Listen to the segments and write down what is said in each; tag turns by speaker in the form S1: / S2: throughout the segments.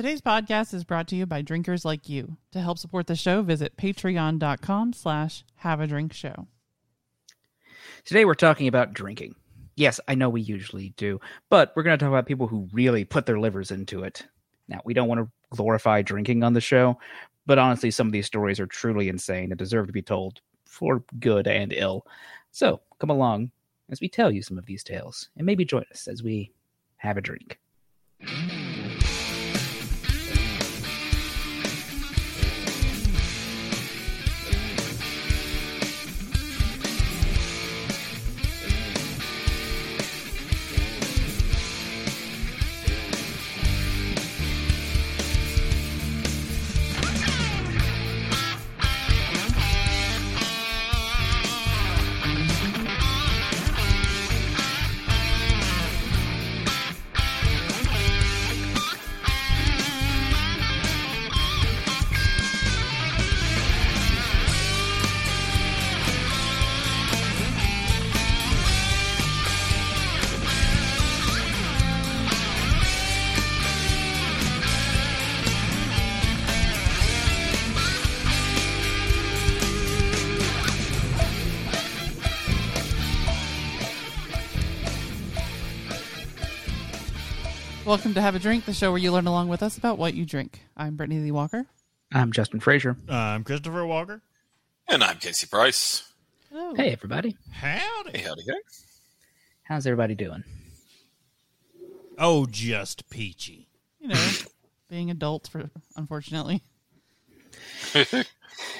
S1: Today's podcast is brought to you by drinkers like you. To help support the show, visit patreon.com slash have a drink show.
S2: Today we're talking about drinking. Yes, I know we usually do, but we're going to talk about people who really put their livers into it. Now, we don't want to glorify drinking on the show, but honestly, some of these stories are truly insane and deserve to be told for good and ill. So, come along as we tell you some of these tales, and maybe join us as we have a drink.
S1: Welcome to Have a Drink, the show where you learn along with us about what you drink. I'm Brittany Lee Walker.
S2: I'm Justin Frazier.
S3: I'm Christopher Walker.
S4: And I'm Casey Price.
S1: Hello.
S2: Hey, everybody.
S3: Howdy.
S4: Hey, howdy, hey.
S2: How's everybody doing?
S3: Oh, just peachy.
S1: You know, being adults, for unfortunately.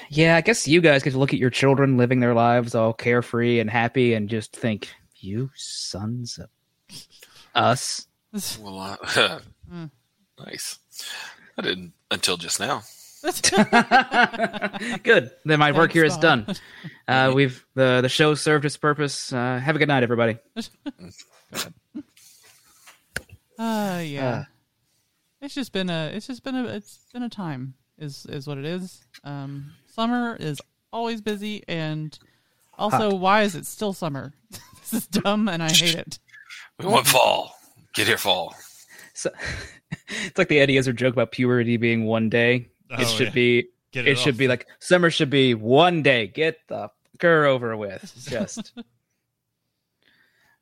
S2: Yeah, I guess you guys get to look at your children living their lives all carefree and happy and just think, you sons of us.
S4: Well, uh,
S1: Hmm.
S4: nice. I didn't until just now.
S2: good. Then my work
S1: Thanks,
S2: here is
S1: Bob.
S2: done. Uh, we've the the show served its purpose. Uh, have a good night, everybody.
S1: Uh yeah.
S2: Uh.
S1: it's just been a it's just been a it's been a time is is what it is. Um summer is always busy and also
S2: Hot.
S1: why is it still summer? this is dumb and I hate it.
S4: We want fall. Get here, fall.
S2: So, it's like the Eddie Izzard joke about puberty being one day.
S3: Oh,
S2: it should
S3: yeah.
S2: be.
S3: Get
S2: It,
S3: it
S2: should be like summer should be one day. Get the fucker over with. Just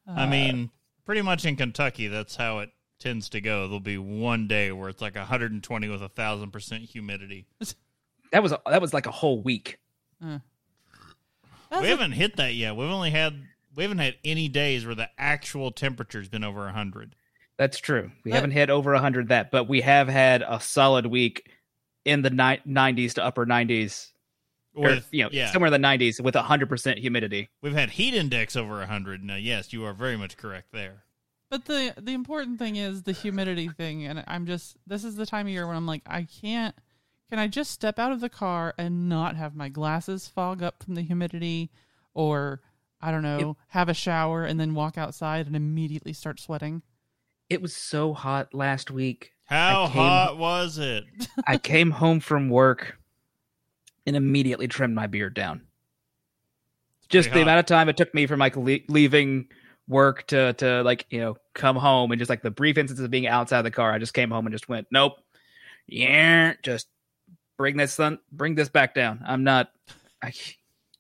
S3: I uh, mean, pretty much in Kentucky, that's how it tends to go. There'll be one day where it's like 120 with a thousand percent humidity.
S2: that was a, that was like a whole week.
S1: That's
S3: we haven't hit that yet. We've only had we haven't had any days where the actual temperature's been over 100.
S2: That's true. We
S1: That-
S2: haven't hit over 100 that, but we have had a solid week in the ni- 90s to upper 90s. Or, you know,
S3: yeah,
S2: somewhere in the 90s with 100% humidity.
S3: we've had heat index over 100. Now, yes, you are very much correct there.
S1: But the the important thing is the humidity thing, and I'm just this is the time of year when I'm like I can't. Can I just step out of the car and not have my glasses fog up from the humidity, or I don't know, have a shower and then walk outside and immediately start sweating?
S2: It was so hot last week.
S3: How
S2: came-
S3: hot was it?
S2: I came home from work and immediately trimmed my beard down. Just the
S3: hot.
S2: amount of time it took me from like le- leaving work to to like you know come home and just like the brief instance of being outside the car, I just came home and just went, nope, yeah, just bring this sun, bring this back down. I'm not. I,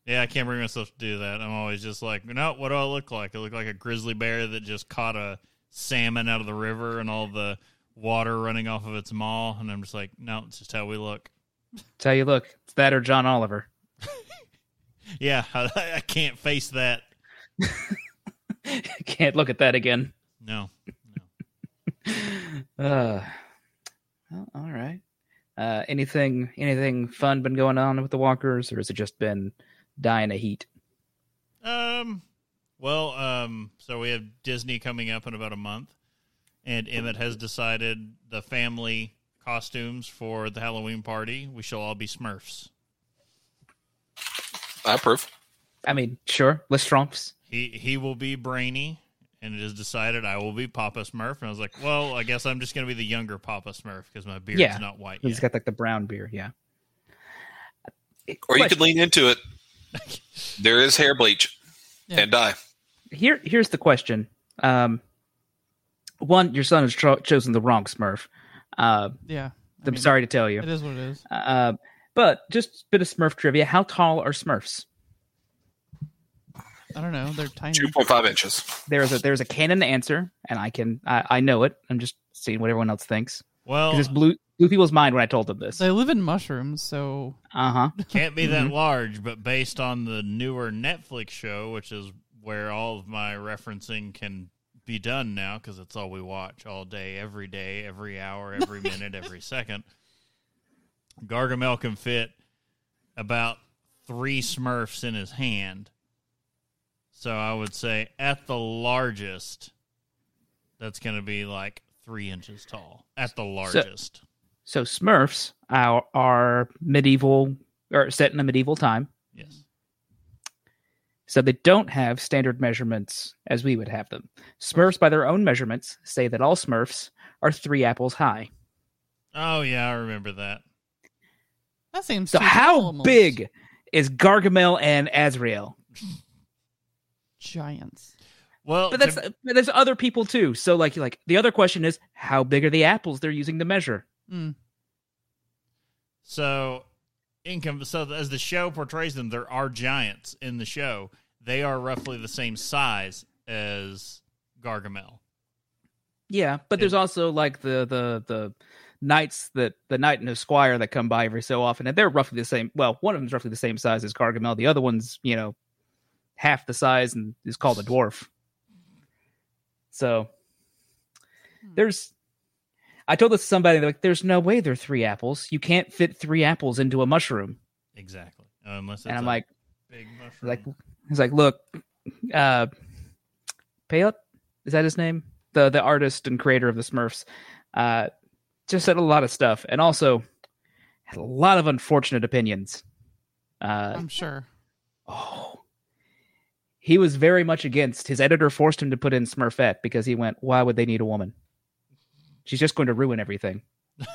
S3: Yeah, I can't bring myself to do that. I'm always just like, no, what do I look like? I look like a grizzly bear that just caught a salmon out of the river and all the water running off of its maw. And I'm just like, no, it's just how we look.
S2: It's how you, look, it's that or John Oliver.
S3: Yeah, I, I can't face that.
S2: Can't look at that again.
S3: No.
S2: Uh, well, all right. Uh, anything anything fun been going on with the Walkers, or has it just been dying of heat?
S3: Um, well, um, so we have Disney coming up in about a month, and Emmett has decided the family costumes for the Halloween party. We shall all be Smurfs.
S4: I approve.
S2: I mean, sure, Lestrumps.
S3: He he will be Brainy, and it is decided I will be Papa Smurf. And I was like, well, I guess I'm just going to be the younger Papa Smurf because my beard's
S2: Yeah.
S3: not white
S2: He's
S3: yet.
S2: got like the brown beard, yeah.
S4: Or you
S2: Question.
S4: could lean into it. There is hair bleach
S1: Yeah.
S4: and dye.
S2: Here, here's the question. Um, one, your son has cho- chosen the wrong Smurf. Uh,
S1: Yeah. I
S2: I'm
S1: mean,
S2: sorry to tell you.
S1: It is what it is.
S2: Uh, but just a bit of Smurf trivia. How tall are Smurfs?
S1: I don't know. They're tiny.
S4: Two point five inches.
S2: There's a there's a canon answer, and I can I, I know it. I'm just seeing what everyone else thinks.
S3: Well,
S2: 'Cause This blew blew people's mind when I told them this.
S1: They live in mushrooms, so
S2: Uh huh.
S3: can't be that large, but based on the newer Netflix show, which is where all of my referencing can be done now because it's all we watch all day, every day, every hour, every minute, every second. Gargamel can fit about three Smurfs in his hand. So I would say at the largest, that's going to be like three inches tall. At the largest.
S2: So Smurfs are, are medieval or set in a medieval time.
S3: yes.
S2: So they don't have standard measurements as we would have them. Smurfs, by their own measurements, say that all Smurfs are three apples high.
S3: Oh, yeah, I remember that.
S1: that seems.
S2: So how
S1: almost.
S2: big is Gargamel and Azrael?
S1: Giants.
S3: Well,
S2: But that's
S3: to-
S2: but there's other people too. So like like the other question is how big are the apples they're using to measure?
S1: Mm.
S3: So, income. So, as the show portrays them, there are giants in the show. They are roughly the same size as Gargamel.
S2: Yeah, but there's also like the the the knights that the knight and his squire that come by every so often, and they're roughly the same. Well, one of them's roughly the same size as Gargamel. The other one's you know half the size and is called a dwarf. So there's. I told this to somebody they're like, "There's no way they're three apples. You can't fit three apples into a mushroom."
S3: Exactly. Unless it's
S2: and I'm
S3: a
S2: like,
S3: big mushroom.
S2: like he's like, "Look, uh, Peyo, is that his name? The the artist and creator of the Smurfs, uh, just said a lot of stuff, and also had a lot of unfortunate opinions. Uh,
S1: I'm sure.
S2: oh, he was very much against. His editor forced him to put in Smurfette because he went, "Why would they need a woman? She's just going to ruin everything."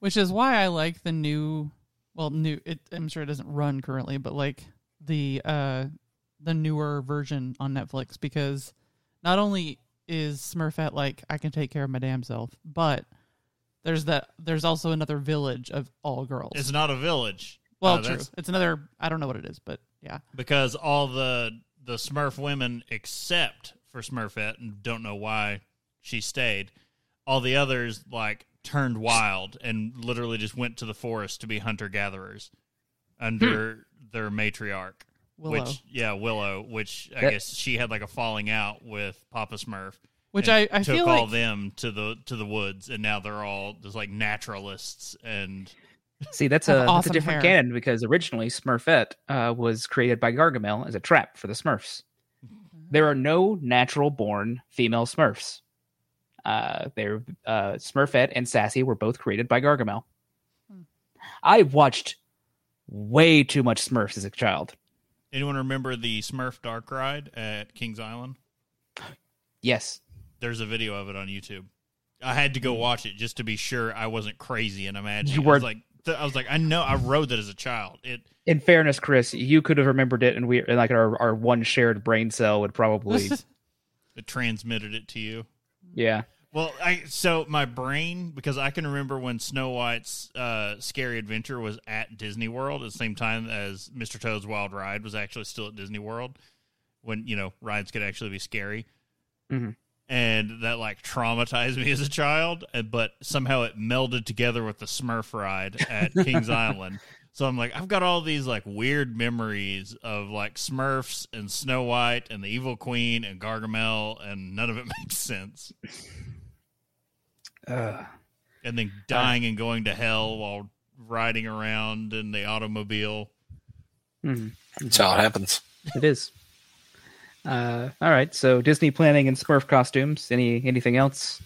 S1: Which is why I like the new. Well, new. It, I'm sure it doesn't run currently, but like the uh the newer version on Netflix because not only is Smurfette like I can take care of my damn self, but there's that there's also another village of all girls.
S3: it's not a village.
S1: well,
S3: Uh,
S1: true. It's another. I don't know what it is, but yeah.
S3: because all the the Smurf women, except for Smurfette, and don't know why she stayed. All the others like turned wild and literally just went to the forest to be hunter gatherers under their matriarch.
S1: Willow.
S3: Which yeah, Willow. Which I
S2: That-
S3: guess she had like a falling out with Papa Smurf.
S1: Which I, I
S3: took
S1: feel
S3: all
S1: like
S3: them to the to the woods, and now they're all just like naturalists and
S2: See, that's
S1: Have
S2: a, that's a different
S1: hair.
S2: canon because originally Smurfette uh, was created by Gargamel as a trap for the Smurfs. There are no natural born female Smurfs. Uh, they're uh, Smurfette and Sassy were both created by Gargamel.
S1: Hmm.
S2: I watched way too much Smurfs as a child.
S3: anyone remember the Smurf Dark Ride at Kings Island?
S2: Yes,
S3: There's a video of it on YouTube. I had to go watch it just to be sure I wasn't crazy and imagining.
S2: You
S3: I was
S2: weren't-
S3: like, th- I was like, I know I rode that as a child. It
S2: in fairness, Chris, you could have remembered it, and we and like our, our one shared brain cell would probably
S3: it transmitted it to you.
S2: yeah.
S3: Well, I so my brain because I can remember when Snow White's uh, Scary Adventure was at Disney World at the same time as Mr. Toad's Wild Ride was actually still at Disney World when you know rides could actually be scary,
S2: Mhm.
S3: and that like traumatized me as a child. uh, But somehow it melded together with the Smurf ride at Kings Island. So I'm like, I've got all these like weird memories of like Smurfs and Snow White and the Evil Queen and Gargamel, and none of it makes sense
S2: Ugh.
S3: and then dying and going to hell while riding around in the automobile.
S2: Mhm.
S4: That's how it happens.
S2: It is. Uh, all right. So Disney planning and Smurf costumes. Any anything else?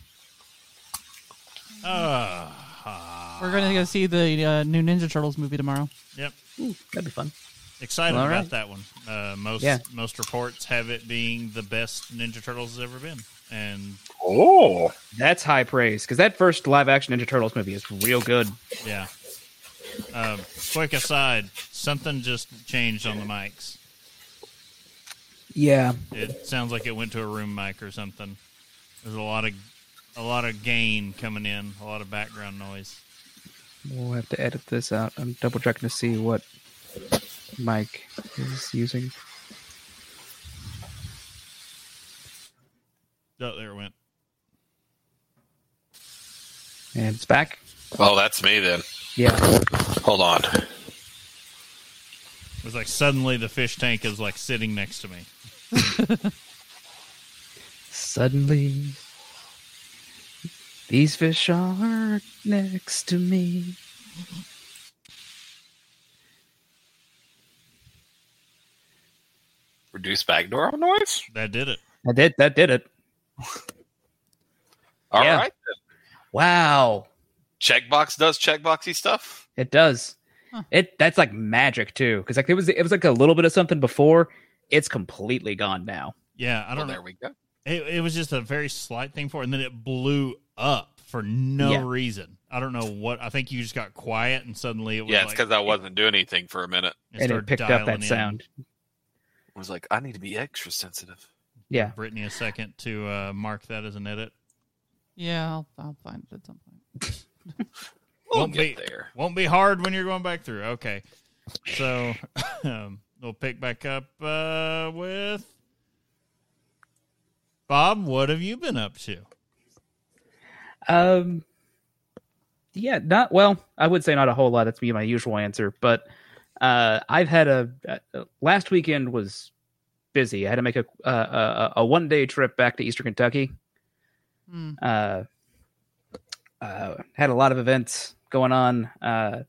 S3: Ah,
S1: We're gonna go see the uh, new Ninja Turtles movie tomorrow.
S3: yep.
S2: Ooh, that'd be fun.
S3: Excited
S2: All
S3: about
S2: right.
S3: that one. Uh, most
S2: Yeah.
S3: most reports have it being the best Ninja Turtles has ever been, and
S4: Oh,
S2: That's high praise because that first live action Ninja Turtles movie is real good.
S3: yeah. Um, quick aside, something just changed on the mics.
S2: Yeah.
S3: It sounds like it went to a room mic or something. There's a lot of a lot of gain coming in, a lot of background noise.
S2: We'll have to edit this out. I'm double checking to see what mic is using.
S3: Oh, there it went.
S2: And it's back.
S4: Oh, that's me then.
S2: Yeah.
S4: Hold on.
S3: It was like suddenly the fish tank is like sitting next to me.
S2: Suddenly, these fish are next to me.
S4: Reduce backdoor noise.
S3: That did it.
S2: That did that did it.
S4: All right.
S2: Yeah.
S4: then.
S2: Wow.
S4: Checkbox does checkboxy stuff.
S2: It does.
S1: Huh.
S2: It that's like magic too, because like it was it was like a little bit of something before. It's completely gone now.
S3: Yeah, I don't
S4: there
S3: know.
S4: we go.
S3: It, it was just a very slight thing for, it, and then it blew up for no
S2: Yeah.
S3: reason. I don't know what. I think you just got quiet, and suddenly it was
S4: Yeah, it's
S3: like,
S4: because I wasn't doing anything for a minute.
S3: it
S2: and it
S3: started
S2: picked up that
S3: in.
S2: sound.
S4: I was like, I need to be extra sensitive.
S2: Yeah.
S3: Brittany a second to uh, mark that as an edit.
S1: Yeah, I'll, I'll find it at some point.
S4: We'll
S3: Won't
S4: get
S3: be-
S4: there.
S3: Won't be hard when you're going back through. Okay, so um, we'll pick back up uh, with Bob. What have you been up to?
S2: Um. Yeah, not well. I would say not a whole lot. That's be my usual answer. But uh, I've had a uh, last weekend was busy. I had to make a a, a, a one day trip back to Eastern Kentucky.
S1: Hmm.
S2: Uh, uh, had a lot of events going on. Uh,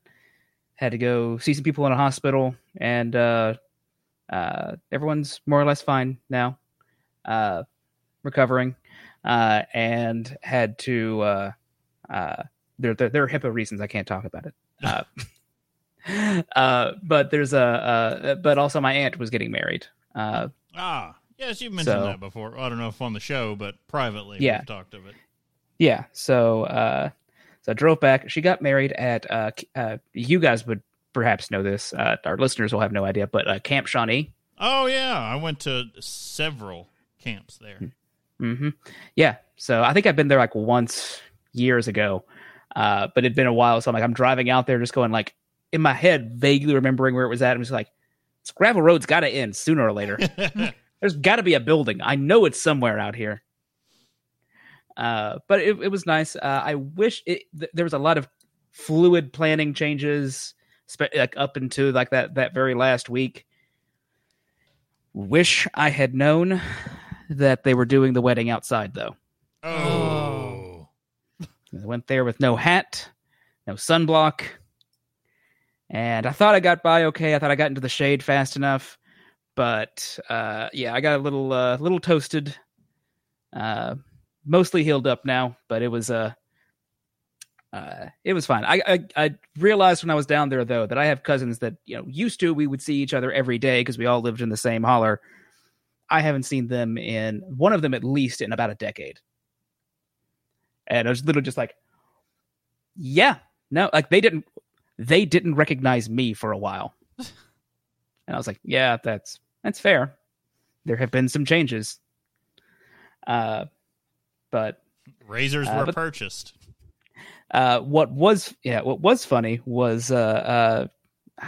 S2: had to go see some people in a hospital, and uh, uh, everyone's more or less fine now, uh, recovering. Uh, and had to. Uh, uh, there, there, there are HIPAA reasons I can't talk about it. Uh, uh, but there's a. Uh, but also, my aunt was getting married. Uh,
S3: Ah, yes, you've mentioned
S2: So-
S3: that before. I don't know if on the show, but privately,
S2: Yeah.
S3: we've talked of it.
S2: Yeah. So uh so I drove back. She got married at uh, uh you guys would perhaps know this. Uh our listeners will have no idea, but uh Camp Shawnee.
S3: Oh yeah, I went to several camps there.
S2: Mm-hmm. Yeah. So I think I've been there like once years ago. Uh but it'd been a while so I'm like I'm driving out there just going like in my head vaguely remembering where it was at. I'm just like gravel road's got to end sooner or later. There's got to be a building. I know it's somewhere out here. Uh, but it, it was nice. Uh, I wish it, th- there was a lot of fluid planning changes, spe- like up into like that that very last week. Wish I had known that they were doing the wedding outside though.
S3: oh,
S2: I went there with no hat, no sunblock, and I thought I got by okay. I thought I got into the shade fast enough, but uh, yeah, I got a little uh, little toasted. Uh, mostly healed up now, but it was uh, uh, it was fine. I, I I realized when I was down there though that I have cousins that you know used to we would see each other every day because we all lived in the same holler. I haven't seen them in one of them at least in about a decade. And I was literally just like, yeah, no, like they didn't, they didn't recognize me for a while. and I was like, yeah, that's, that's fair. There have been some changes. Uh, but,
S3: razors
S2: Uh,
S3: were
S2: but-
S3: purchased.
S2: uh, what was, yeah, what was funny was, uh, uh,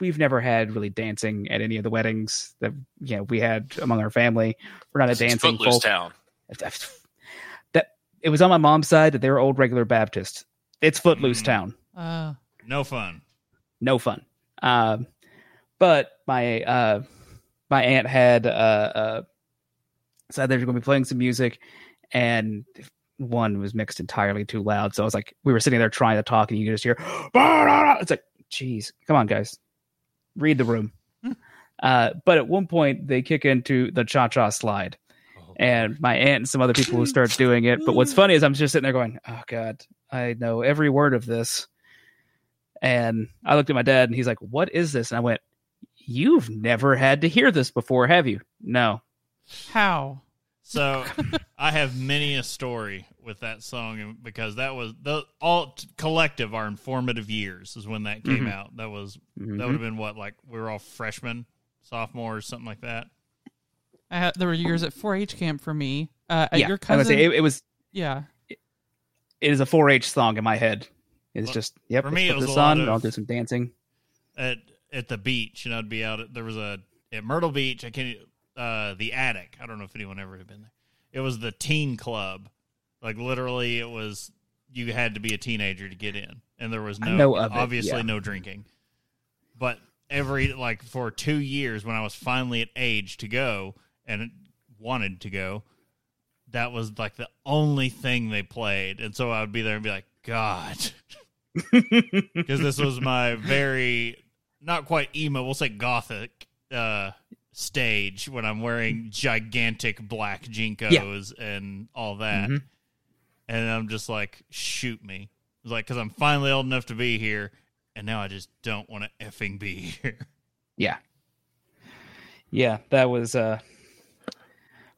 S2: we've never had really dancing at any of the weddings that, you know, we had among our family. We're not a
S4: It's
S2: dancing
S4: Footloose
S2: folk.
S4: Town.
S2: That it was on my mom's side that they were old regular Baptist. It's Footloose
S3: Mm.
S2: Town.
S1: Uh,
S3: No fun.
S2: no fun. Um, but my uh, my aunt had uh, uh, said they were going to be playing some music, and one was mixed entirely too loud. So I was like, we were sitting there trying to talk, and you could just hear, it's like, geez, come on, guys, read the room. uh, but at one point, they kick into the cha cha slide. And my aunt and some other people who start doing it. But what's funny is I'm just sitting there going, "Oh God, I know every word of this." And I looked at my dad and he's like, What is this? And I went, You've never had to hear this before, have you? No.
S1: how?
S3: So I have many a story with that song because that was the all collective our informative years is when that came
S2: Mhm.
S3: out. That was
S2: Mhm.
S3: that would have been what like we were all freshmen, sophomores, something like that.
S1: I had there were years at 4-H camp for me. Uh, at
S2: yeah,
S1: your
S2: I was
S1: cousin,
S2: say it, it was
S1: yeah,
S2: it is a 4-H song in my head. It's
S3: Well,
S2: just yep.
S3: for me, it was
S2: this on.
S3: of-
S2: I'll do some dancing.
S3: at at the beach, and I'd be out. At, there was a at Myrtle Beach. I can't. Uh, the attic. I don't know if anyone ever had been there. It was the teen club. Like literally, it was you had to be a teenager to get in, and there was no
S2: of it,
S3: obviously
S2: yeah.
S3: no drinking. But every like for two years, when I was finally at age to go and wanted to go, that was like the only thing they played, and so I would be there and be like, God. because this was my very not quite emo we'll say gothic uh stage when i'm wearing gigantic black JNCOs and all that
S2: Mhm.
S3: and i'm just like shoot me it's like because i'm finally old enough to be here and now i just don't want to effing be here
S2: Yeah. Yeah, that was uh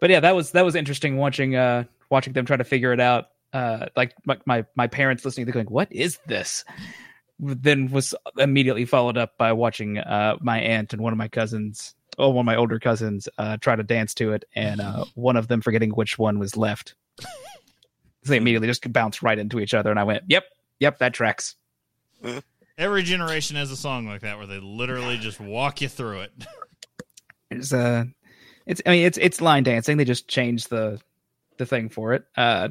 S2: but yeah, that was that was interesting watching uh watching them try to figure it out. Uh like my my, my parents listening they're going, What is this? Then was immediately followed up by watching uh my aunt and one of my cousins oh one of my older cousins uh try to dance to it and uh one of them forgetting which one was left. so they immediately just bounced right into each other and I went, Yep, yep, that tracks.
S3: every generation has a song like that where they literally just walk you through it
S2: It's uh it's I mean it's it's line dancing. They just change the the thing for it. Uh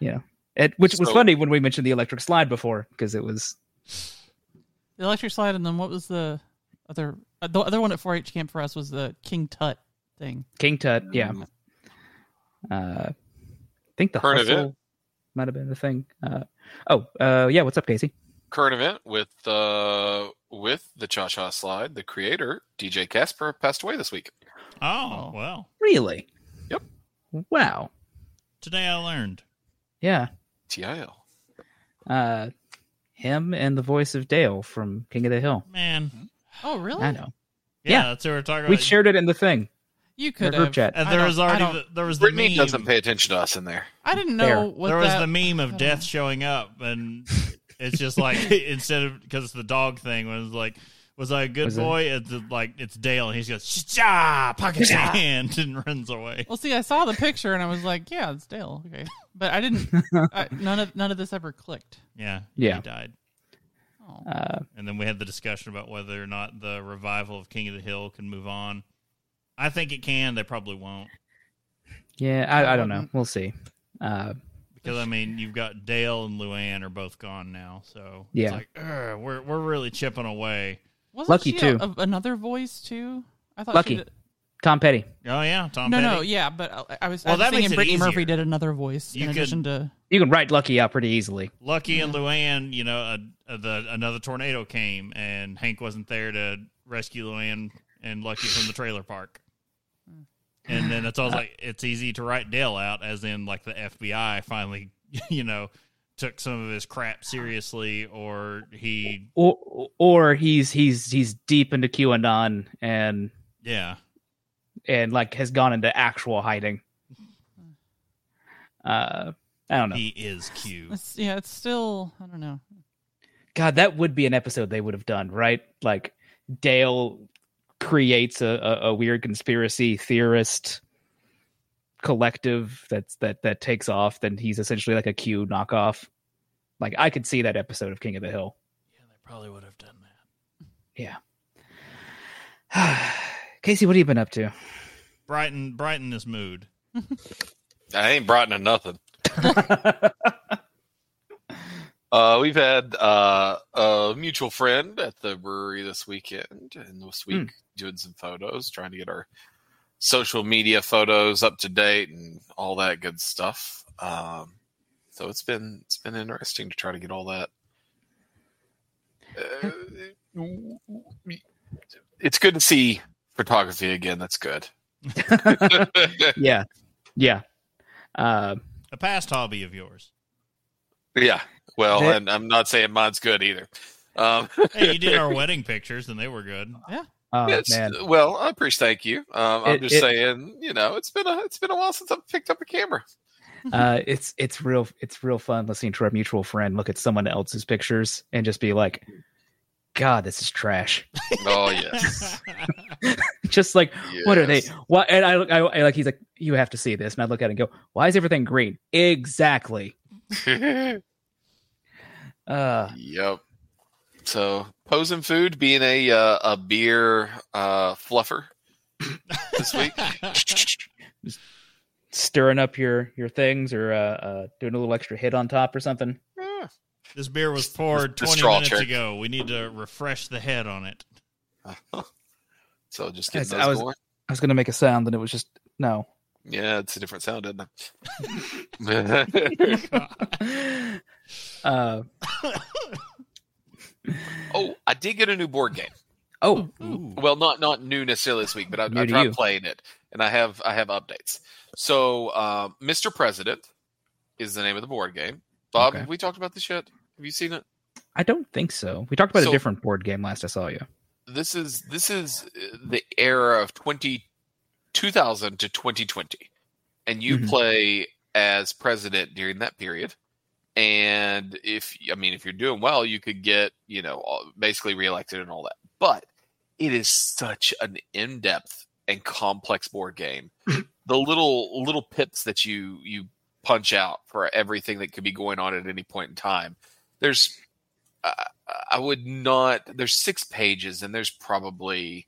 S2: you know. It which was funny when we mentioned the electric slide before because it was
S1: The electric slide, and then what was the other? Uh, the other one at 4-H camp for us was the King Tut thing.
S2: King Tut, yeah. Uh I think the
S4: Heard of it?
S2: hustle might have been the thing. Uh oh, uh yeah, what's up, Casey?
S4: Current event with uh with the Cha Cha Slide, the creator DJ Casper passed away this week.
S3: oh
S1: Oh.
S3: well
S2: Really?
S4: Yep.
S2: Wow.
S3: today i learned
S2: Yeah.
S4: TIL.
S2: Uh him and the voice of Dale from King of the Hill.
S3: man
S1: Oh, really?
S2: I know.
S3: yeah,
S2: Yeah.
S3: that's what we're talking about.
S2: We shared it in the thing.
S1: You could
S2: group
S1: have.
S2: chat.
S3: and there was already the, there was the meme.
S4: doesn't pay attention to us in there.
S1: I didn't know
S2: Fair.
S1: what
S3: there was the meme of death
S1: know.
S3: showing up, and it's just like instead of because it's the dog thing was like, was I a good
S2: Was it-
S3: boy? It's like it's Dale, and he goes cha pockets
S2: Yeah.
S3: hand and runs away.
S1: Well, see, I saw the picture and I was like, "Yeah, it's Dale." Okay, but I didn't. I, none of none of this ever clicked.
S3: Yeah,
S2: Yeah.
S3: he died.
S1: Oh.
S2: Uh
S3: And then we had the discussion about whether or not the revival of King of the Hill can move on. I think it can. They probably won't
S2: yeah, I,
S1: I
S2: I don't know. We'll see. Uh
S3: because I mean you've got Dale and Luann are both gone now, so
S2: Yeah.
S3: it's like we're we're really chipping away.
S1: Wasn't
S2: Lucky
S1: she
S2: too.
S1: A, a- another voice too? I thought
S2: Lucky.
S1: She did,
S2: Tom Petty.
S3: Oh yeah, Tom.
S1: no,
S3: Petty.
S1: no, yeah, but I- I was.
S3: Well,
S1: I was
S3: that makes
S1: thinking
S3: it
S1: Brittany Murphy did another voice
S3: You
S1: in
S3: could-
S1: addition to.
S2: You can write Lucky out pretty easily.
S3: Lucky and Luann, you know, a, a, the another tornado came and Hank wasn't there to rescue Luann and Lucky from the trailer park. And then it's always uh, like it's easy to write Dale out, as in like the FBI finally, you know, took some of his crap seriously, or he,
S2: Or or he's he's he's deep into QAnon and
S3: yeah,
S2: and like has gone into actual hiding. Uh I don't know.
S3: he is Q.
S1: It's, yeah, it's still. I don't know.
S2: God, that would be an episode they would have done, right? Like Dale creates a, a, a weird conspiracy theorist collective that's that that takes off, then he's essentially like a Q knockoff. Like I could see that episode of King of the Hill.
S3: Yeah, they probably would have done that. Yeah.
S2: Casey, what have you been up to?
S3: Brighten, brighten this mood.
S4: I ain't brought nothing. Uh, we've had uh, a mutual friend at the brewery this weekend, and this week doing some photos, trying to get our social media photos up to date and all that good stuff. Um, so it's been it's been interesting to try to get all that. Uh, it's good to see photography again. That's good.
S2: yeah. Yeah. Uh,
S3: A past hobby of yours.
S4: yeah. Well,
S2: That-
S4: and I'm not saying mine's good either. Um,
S3: Hey, you did our wedding pictures, and they were good.
S2: Oh
S4: It's-
S2: man.
S4: Well, I appreciate. You. Um, I'm
S2: It-
S4: just
S2: it-
S4: saying, you know, it's been a it's been a while since I've picked up a camera.
S2: uh, it's it's real it's real fun listening to our mutual friend look at someone else's pictures and just be like, God, this is trash.
S4: Oh yes,
S2: just like what are they?
S4: Yes.
S2: What? And I look, I, I like he's like, you have to see this, and I look at it and go, why is everything green? Exactly. Uh,
S4: yep. So posing food being a uh, a beer uh, fluffer this week.
S2: stirring up your your things or uh, uh, doing a little extra hit on top or something.
S4: Yeah.
S3: This beer was poured
S4: The
S3: 20 minutes
S4: trick.
S3: ago. We need to refresh the head on it.
S4: so just getting
S2: Yes, I was-
S4: going.
S2: I was gonna make a sound and it was just no.
S4: Yeah, it's a different sound, isn't it?
S2: uh,
S4: oh, I did get a new board game.
S2: oh,
S3: Ooh.
S4: Well, not not new necessarily this week, but I,
S2: New
S4: I tried
S2: you.
S4: playing it, and I have I have updates. So, uh, Mr. President is the name of the board game. Bob,
S2: Okay.
S4: have we talked about this yet? Have you seen it?
S2: I don't think so. We talked about
S4: So-
S2: a different board game last I saw you.
S4: This is this is uh, the era of 20, 2000 to twenty twenty, and you
S2: Mhm.
S4: play as president during that period. And if I mean, if you're doing well, you could get you know all- basically reelected and all that. But it is such an in-depth and complex board game. the little little pips that you you punch out for everything that could be going on at any point in time. There's I, I would not. There's six pages, and there's probably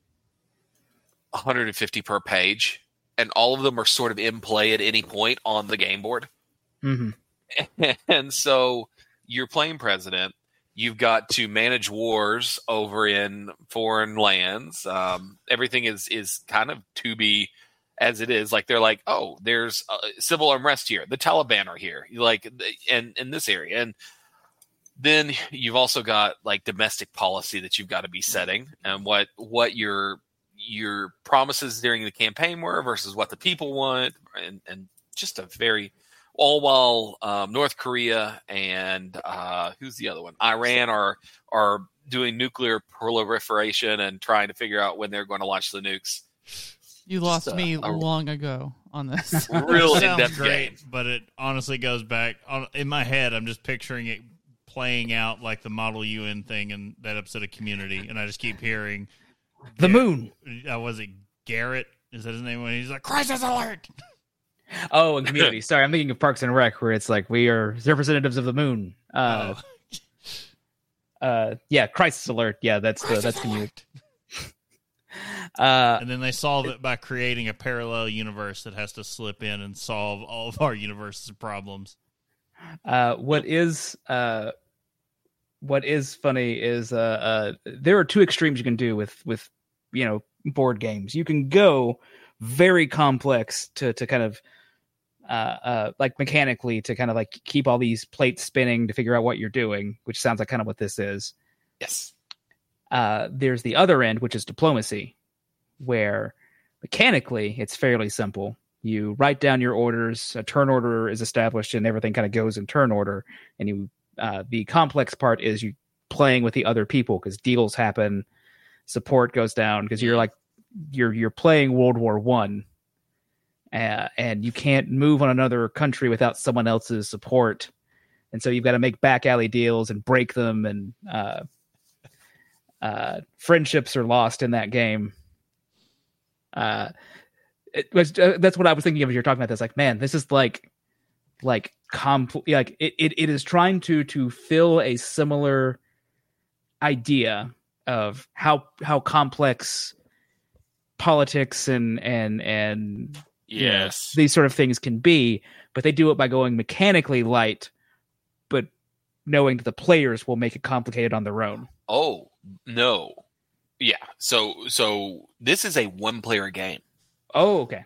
S4: 150 per page, and all of them are sort of in play at any point on the game board.
S2: hmm
S4: and so you're playing president. You've got to manage wars over in foreign lands. Um, everything is is kind of to be as it is. Like they're like, oh, there's civil unrest here. The Taliban are here. Like, and in this area, and then you've also got like domestic policy that you've got to be setting, and what what your your promises during the campaign were versus what the people want, and and just a very all while um, North Korea and uh, who's the other one? Iran are are doing nuclear proliferation and trying to figure out when they're going to launch the nukes.
S1: You lost
S4: a-
S1: me
S4: a-
S1: long ago on this.
S4: Real in depth
S3: great,
S4: game.
S3: but it honestly goes back on, in my head. I'm just picturing it playing out like the Model UN thing in that episode of Community, and I just keep hearing
S2: The
S3: Gar-
S2: moon.
S3: Uh, was it Garrett? Is that his name? When he's like, "Crisis alert!"
S2: Oh, and community. Sorry, I'm thinking of Parks and Rec, where it's like we are representatives of the moon. Uh,
S3: Oh.
S2: uh, yeah, crisis alert. Yeah, that's the that's community.
S3: alert.
S2: Uh,
S3: And then they solve it by creating a parallel universe that has to slip in and solve all of our universe's problems.
S2: Uh, what is uh, what is funny is uh, uh, there are two extremes you can do with with you know board games. You can go very complex to to kind of uh, uh, like mechanically to kind of like keep all these plates spinning to figure out what you're doing, which sounds like kind of what this is.
S4: Yes.
S2: Uh, there's the other end, which is diplomacy, where mechanically it's fairly simple. You write down your orders, a turn order is established, and everything kind of goes in turn order. And you, uh, the complex part is you playing with the other people because deals happen, support goes down because you're like you're you're playing World War One, uh, and you can't move on another country without someone else's support, and so you've got to make back alley deals and break them, and uh, uh, friendships are lost in that game. Uh, was uh, that's what I was thinking of as you're talking about this. Like, man, this is like like compl- like it, it, it is trying to to fill a similar idea of how how complex politics and and and
S4: Yes.
S2: these sort of things can be, but they do it by going mechanically light, but knowing that the players will make it complicated on their own.
S4: Oh no. Yeah. So so this is a one player game.
S2: Oh, okay.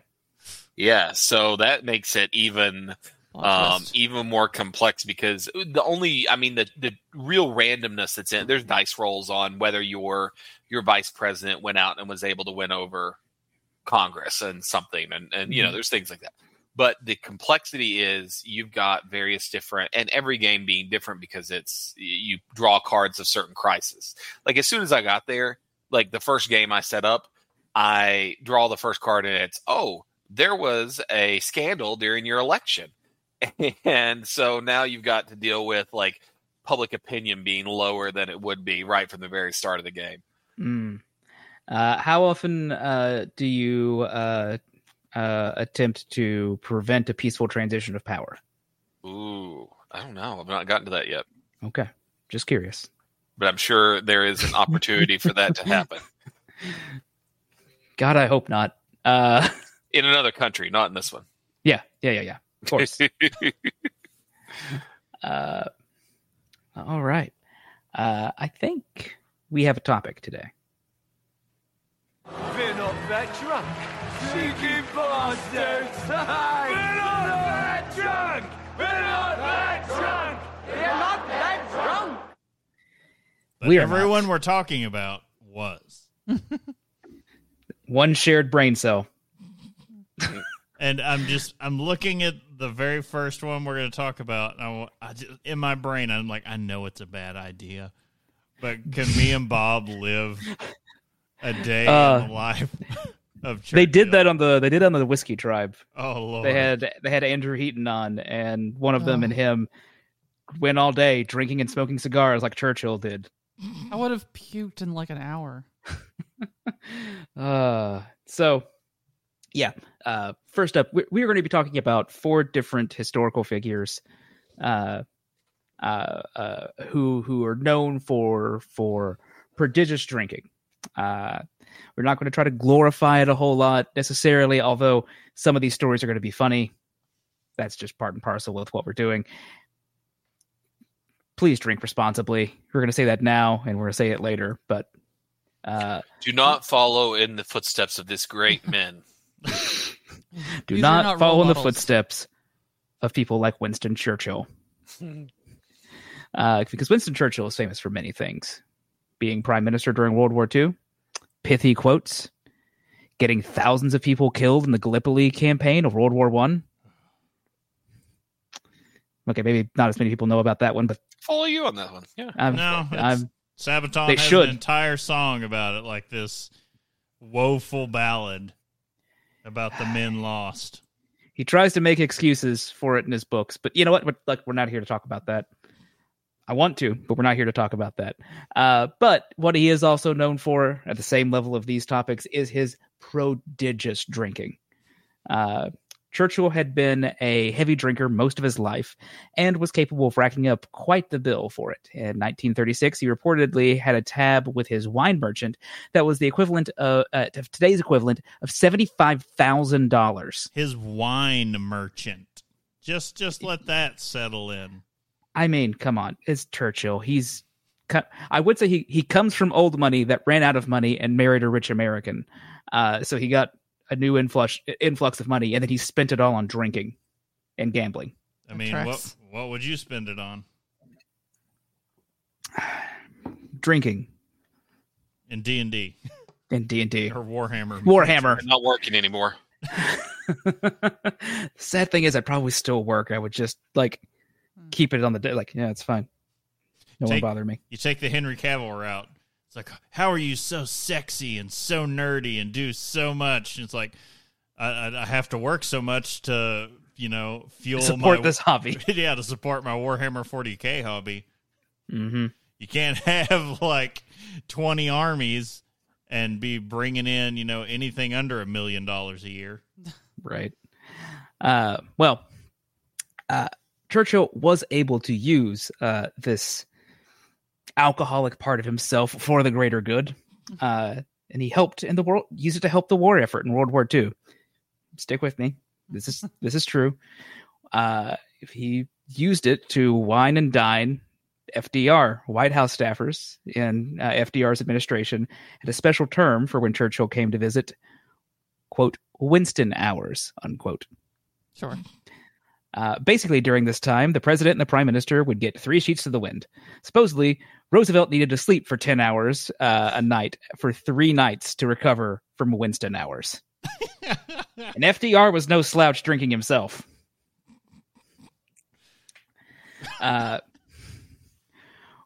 S4: Yeah. So that makes it even um, even more complex because the only I mean the the real randomness that's in there's dice rolls on whether your your vice president went out and was able to win over Congress and something and and you know
S2: Mhm.
S4: there's things like that. But the complexity is you've got various different and every game being different because it's you draw cards of certain crises. Like as soon as I got there, like the first game I set up, I draw the first card and it's oh there was a scandal during your election and so now you've got to deal with like public opinion being lower than it would be right from the very start of the game.
S2: Mm. Uh, how often uh, do you uh, uh, attempt to prevent a peaceful transition of power?
S4: Ooh, I don't know. I've not gotten to that yet,
S2: Okay, just curious.
S4: but I'm sure there is an opportunity for that to happen
S2: God, I hope not. Uh,
S4: in another country, not in this one.
S2: yeah, yeah, yeah, yeah. Of course. uh, all right. Uh, I think we have a topic today.
S5: We're not that drunk. Cheeky bastards! We're not that drunk! We're not that drunk! We're not that drunk!
S3: But
S2: We
S3: everyone
S2: not.
S3: we're talking about was.
S2: One shared brain cell.
S3: And I'm just I'm looking at the very first one we're going to talk about. And I, I just, in my brain, I'm like, I know it's a bad idea, but can me and Bob live a day
S2: Uh,
S3: in the life of Churchill?
S2: They did that on the they did on the whiskey tribe.
S3: Oh lord!
S2: They had they had Andrew Heaton on, and one of them and
S1: Oh.
S2: him went all day drinking and smoking cigars like Churchill did.
S1: I would have puked in like an hour.
S2: Uh, so yeah. Uh, first up, we, we are going to be talking about four different historical figures, uh, uh, uh, who who are known for for prodigious drinking. Uh, we're not going to try to glorify it a whole lot necessarily, although some of these stories are going to be funny. That's just part and parcel with what we're doing. Please drink responsibly. We're going to say that now, and we're going to say it later, but uh,
S4: Do not follow in the footsteps of this great man.
S2: Do
S1: These
S2: not,
S1: not
S2: follow in the footsteps of people like Winston Churchill. uh, because Winston Churchill is famous for many things being prime minister during World War II, pithy quotes, getting thousands of people killed in the Gallipoli campaign of World War One. Okay, maybe not as many people know about that one, but
S4: Follow you on that one. Yeah.
S2: I'm,
S3: No,
S2: I'm
S3: Sabaton
S2: They
S3: has
S2: should.
S3: an entire song about it, like this woeful ballad about the men lost.
S2: he tries to make excuses for it in his books but you know what we're, like we're not here to talk about that i want to but we're not here to talk about that uh, but what he is also known for at the same level of these topics is his prodigious drinking uh, churchill had been a heavy drinker most of his life and was capable of racking up quite the bill for it in 1936 he reportedly had a tab with his wine merchant that was the equivalent of uh, of today's equivalent of $75000
S3: His wine merchant. Just just let that settle in.
S2: I mean, come on, it's Churchill. He's I would say he he comes from old money that ran out of money and married a rich American. Uh, so he got a new influx influx of money, and then he spent it all on drinking and gambling.
S3: I mean, what what would you spend it on?
S2: Drinking
S3: In D and D
S2: in D and D.
S3: or Warhammer.
S2: Warhammer.
S4: Not working anymore.
S2: Sad thing is, I'd probably still work. I would just like keep it on the day. Like, yeah, it's fine. No
S3: Take-
S2: one bother me.
S3: You take the Henry Cavill route. It's like, how are you so sexy and so nerdy and do so much? And it's like, I, I, have to work so much to, you know, fuel
S2: Support
S3: my,
S2: this hobby.
S3: yeah, to support my Warhammer 40k hobby.
S2: hmm
S3: You can't have like 20 armies and be bringing in, you know, anything under a million dollars a year.
S2: Right. Uh, well, uh, Churchill was able to use uh, this alcoholic part of himself for the greater good, uh, and he helped in the world. Use it to help the war effort in World War II. Stick with me. This is this is true. Uh, if he used it to wine and dine FDR, White House staffers in uh, FDR's administration, had a special term for when Churchill came to visit. "Quote Winston hours." Unquote.
S1: Sure.
S2: Uh, basically, during this time, the president and the prime minister would get three sheets to the wind. Supposedly, Roosevelt needed to sleep for 10 hours uh, a night for three nights to recover from Winston hours. and FDR was no slouch drinking himself. Uh,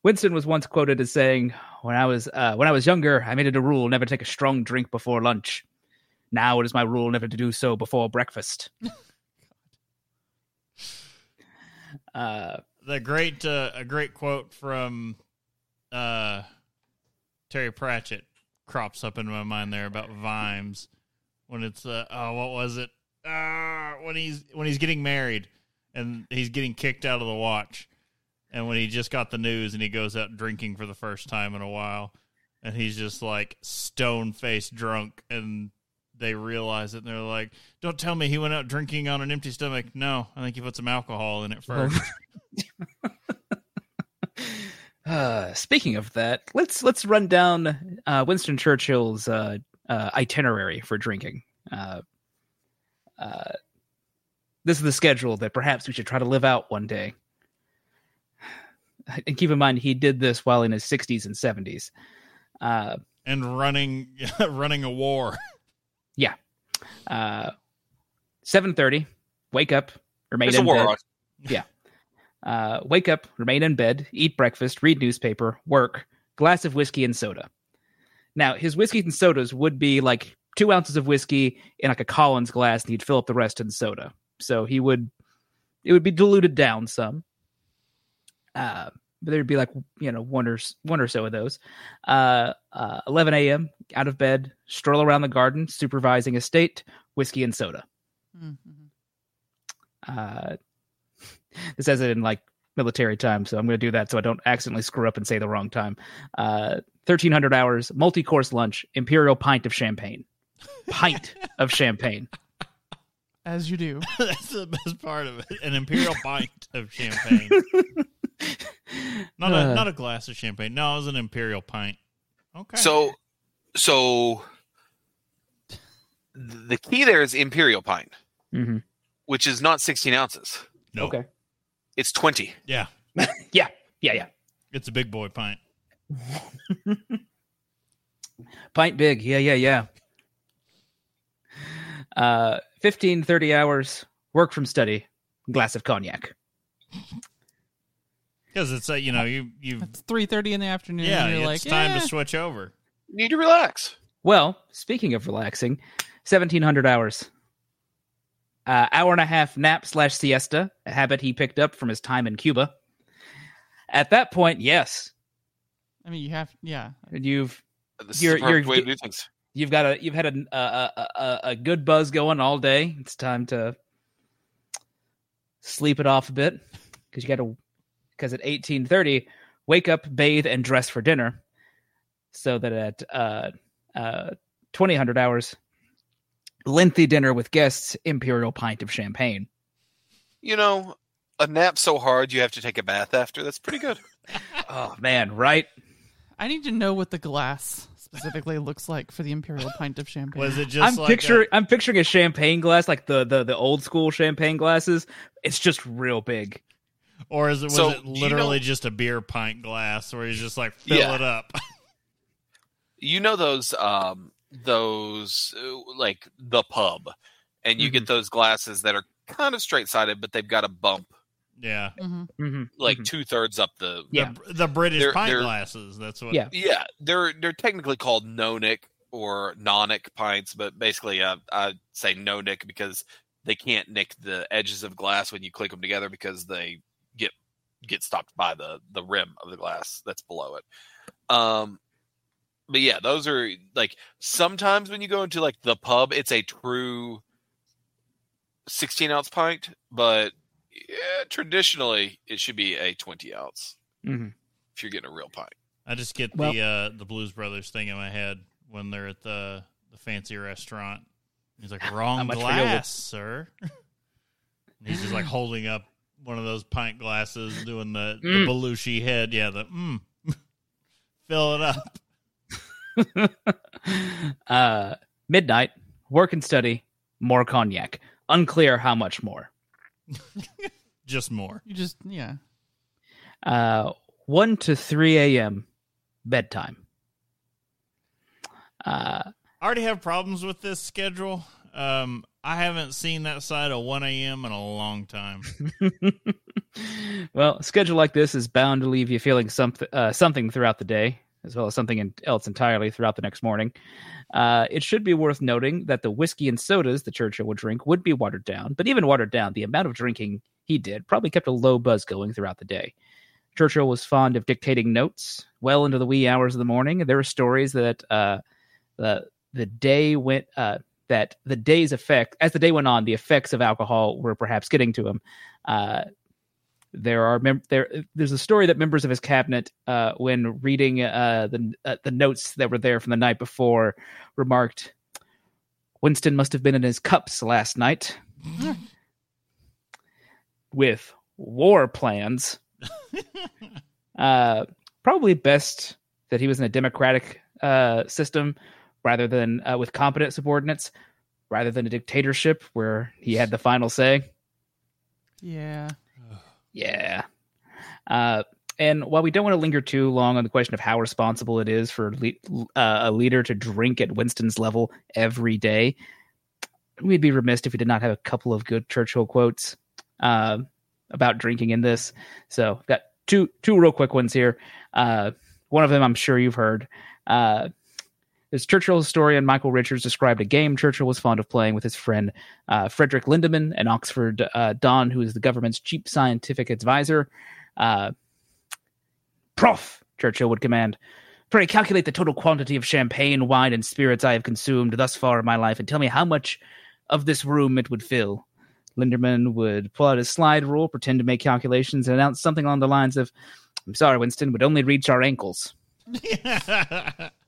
S2: Winston was once quoted as saying, "When I was uh, when I was younger, I made it a rule never to take a strong drink before lunch. Now it is my rule never to do so before breakfast." uh,
S3: the great uh, a great quote from uh, Terry Pratchett crops up into my mind there about Vimes when it's uh, oh what was it uh, when he's when he's getting married and he's getting kicked out of the watch. And when he just got the news and he goes out drinking for the first time in a while, and he's just like stone faced drunk, and they realize it, and they're like, "Don't tell me he went out drinking on an empty stomach." No, I think he put some alcohol in it first.
S2: Uh, speaking of that, let's let's run down uh, Winston Churchill's uh, uh, itinerary for drinking. Uh, uh, this is the schedule that perhaps we should try to live out one day. And keep in mind, he did this while in his 60s and 70s. Uh,
S3: and running, running a war.
S2: Yeah. Uh, 7.30, wake up, remain in
S4: war
S2: bed.
S4: on.
S2: Uh, wake up, remain in bed, eat breakfast, read newspaper, work, glass of whiskey and soda. Now, his whiskeys and sodas would be like two ounces of whiskey in like a Collins glass, and he'd fill up the rest in soda. So he would, it would be diluted down some. Uh, but there'd be like you know one or one or so of those. Uh, uh, 11 a.m. out of bed, stroll around the garden, supervising estate, whiskey and soda.
S1: Mhm.
S2: Uh, this has it in like military time, so I'm going to do that so I don't accidentally screw up and say the wrong time. Uh, 1300 hours, multi course lunch, imperial pint of champagne. Pint of champagne.
S1: As you do.
S3: That's the best part of it. An imperial pint of champagne. Not a
S2: Uh.
S3: not a glass of champagne. No, it was an imperial pint. Okay.
S4: So, so the key there is imperial pint,
S2: hmm
S4: which is not 16 ounces.
S3: no.
S2: Okay.
S4: It's 20.
S3: Yeah,
S2: Yeah, yeah, yeah.
S3: it's a big boy pint.
S2: Pint big. Yeah, yeah, yeah. Uh, 15, 30 hours, work from study, glass of cognac.
S3: Because it's like you know you you
S1: It's three thirty in the afternoon.
S3: yeah
S1: and you're
S3: it's
S1: like,
S3: time
S1: "Eh."
S3: to switch over.
S4: You need to relax.
S2: Well, speaking of relaxing, 1700 hours. Uh, hour and a half nap slash siesta, a habit he picked up from his time in Cuba. At that point, yes,
S1: I mean, you have, yeah.
S2: you've
S4: This
S2: You're-
S4: is the perfect
S2: you're-
S4: way to do things.
S2: you've got a you've had a a, a, a a good buzz going all day. It's time to sleep it off a bit because you got to because at eighteen thirty, wake up, bathe, and dress for dinner, so that at uh uh twenty hundred hours, lengthy dinner with guests, imperial pint of champagne.
S4: You know, a nap so hard you have to take a bath after. That's pretty good.
S2: Oh man, right?
S1: I need to know what the glass specifically looks like for the imperial pint of champagne.
S3: Was it just
S2: I'm
S3: like
S2: picturing
S3: a-
S2: I'm picturing a champagne glass like the, the the old school champagne glasses. It's just real big.
S3: Or is it was
S4: So,
S3: it
S4: do you
S3: literally
S4: know-
S3: just a beer pint glass where he's just like fill
S4: Yeah.
S3: it up?
S4: You know those um those uh, like the pub and you get those glasses that are kind of straight sided but they've got a bump
S3: yeah,
S1: hmm
S2: Mm-hmm.
S4: like two thirds up the
S2: Yeah.
S3: the, the British
S4: They're-
S3: pint
S4: they're-
S3: glasses. That's what.
S2: Yeah.
S4: Yeah, they're they're technically called nonic or nonic pints, but basically, uh, I say no nick because they can't nick the edges of glass when you click them together because they get get stopped by the the rim of the glass that's below it. Um, but yeah, those are like sometimes when you go into like the pub, it's a true sixteen ounce pint, but yeah, traditionally it should be a twenty ounce
S2: hmm
S4: if you're getting a real pint.
S3: I just get
S2: Well-
S3: the uh, the Blues Brothers thing in my head when they're at the the fancy restaurant. He's like, "Wrong
S2: much for your
S3: glass, sir." and he's just like holding up one of those pint glasses, doing the, the
S2: Mm.
S3: Belushi head. Yeah, the mm. fill it up.
S2: uh, midnight, work and study, more cognac. Unclear how much more.
S3: Just more.
S1: You just, yeah.
S2: Uh, 1 to 3 a.m. bedtime. Uh,
S3: I already have problems with this schedule. Um, I haven't seen that side of 1 a.m. in a long time.
S2: well, a schedule like this is bound to leave you feeling something uh, something throughout the day, as well as something else entirely throughout the next morning. Uh, it should be worth noting that the whiskey and sodas the Churchill would drink would be watered down, but even watered down, the amount of drinking he did probably kept a low buzz going throughout the day. Churchill was fond of dictating notes well into the wee hours of the morning. There were stories that uh, the the day went uh, that the day's effect, as the day went on, the effects of alcohol were perhaps getting to him. Uh, there are mem- there. There's a story that members of his cabinet, uh, when reading uh, the uh, the notes that were there from the night before, remarked, "Winston must have been in his cups last night with war plans." uh, probably best that he was in a democratic uh, system rather than uh, with competent subordinates, rather than a dictatorship where he had the final say.
S1: Yeah.
S2: Yeah. Uh, and while we don't want to linger too long on the question of how responsible it is for le- uh, a leader to drink at Winston's level every day, we'd be remiss if we did not have a couple of good Churchill quotes uh, about drinking in this. So, I've got two two real quick ones here. Uh, one of them I'm sure you've heard. This Churchill historian Michael Richards described a game Churchill was fond of playing with his friend uh, Frederick Lindemann, an Oxford uh, Don who is the government's chief scientific advisor. Uh, Prof, Churchill would command, pray calculate the total quantity of champagne, wine, and spirits I have consumed thus far in my life and tell me how much of this room it would fill. Linderman would pull out his slide rule, pretend to make calculations, and announce something along the lines of, I'm sorry, Winston, would only reach our ankles.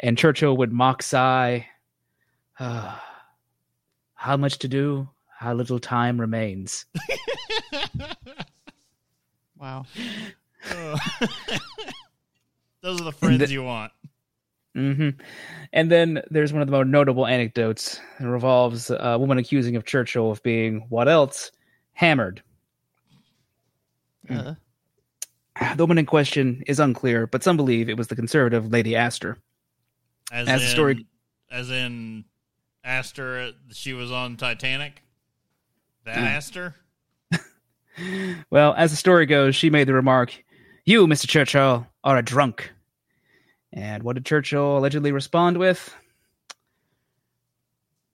S2: And Churchill would mock sigh, "Ah, How much to do? How little time remains.
S1: Wow.
S3: Those are the friends you want.
S2: hmm And then there's one of the more notable anecdotes. It revolves a woman accusing of Churchill of being what else? Hammered.
S1: Uh,
S2: The woman in question is unclear, but some believe it was the conservative Lady Astor.
S3: As,
S2: As the
S3: in,
S2: story-
S3: as in Astor, she was on Titanic. That
S2: Yeah. Hmm.
S3: Astor.
S2: Well, as the story goes, she made the remark, You, Mr. Churchill, are a drunk. And what did Churchill allegedly respond with?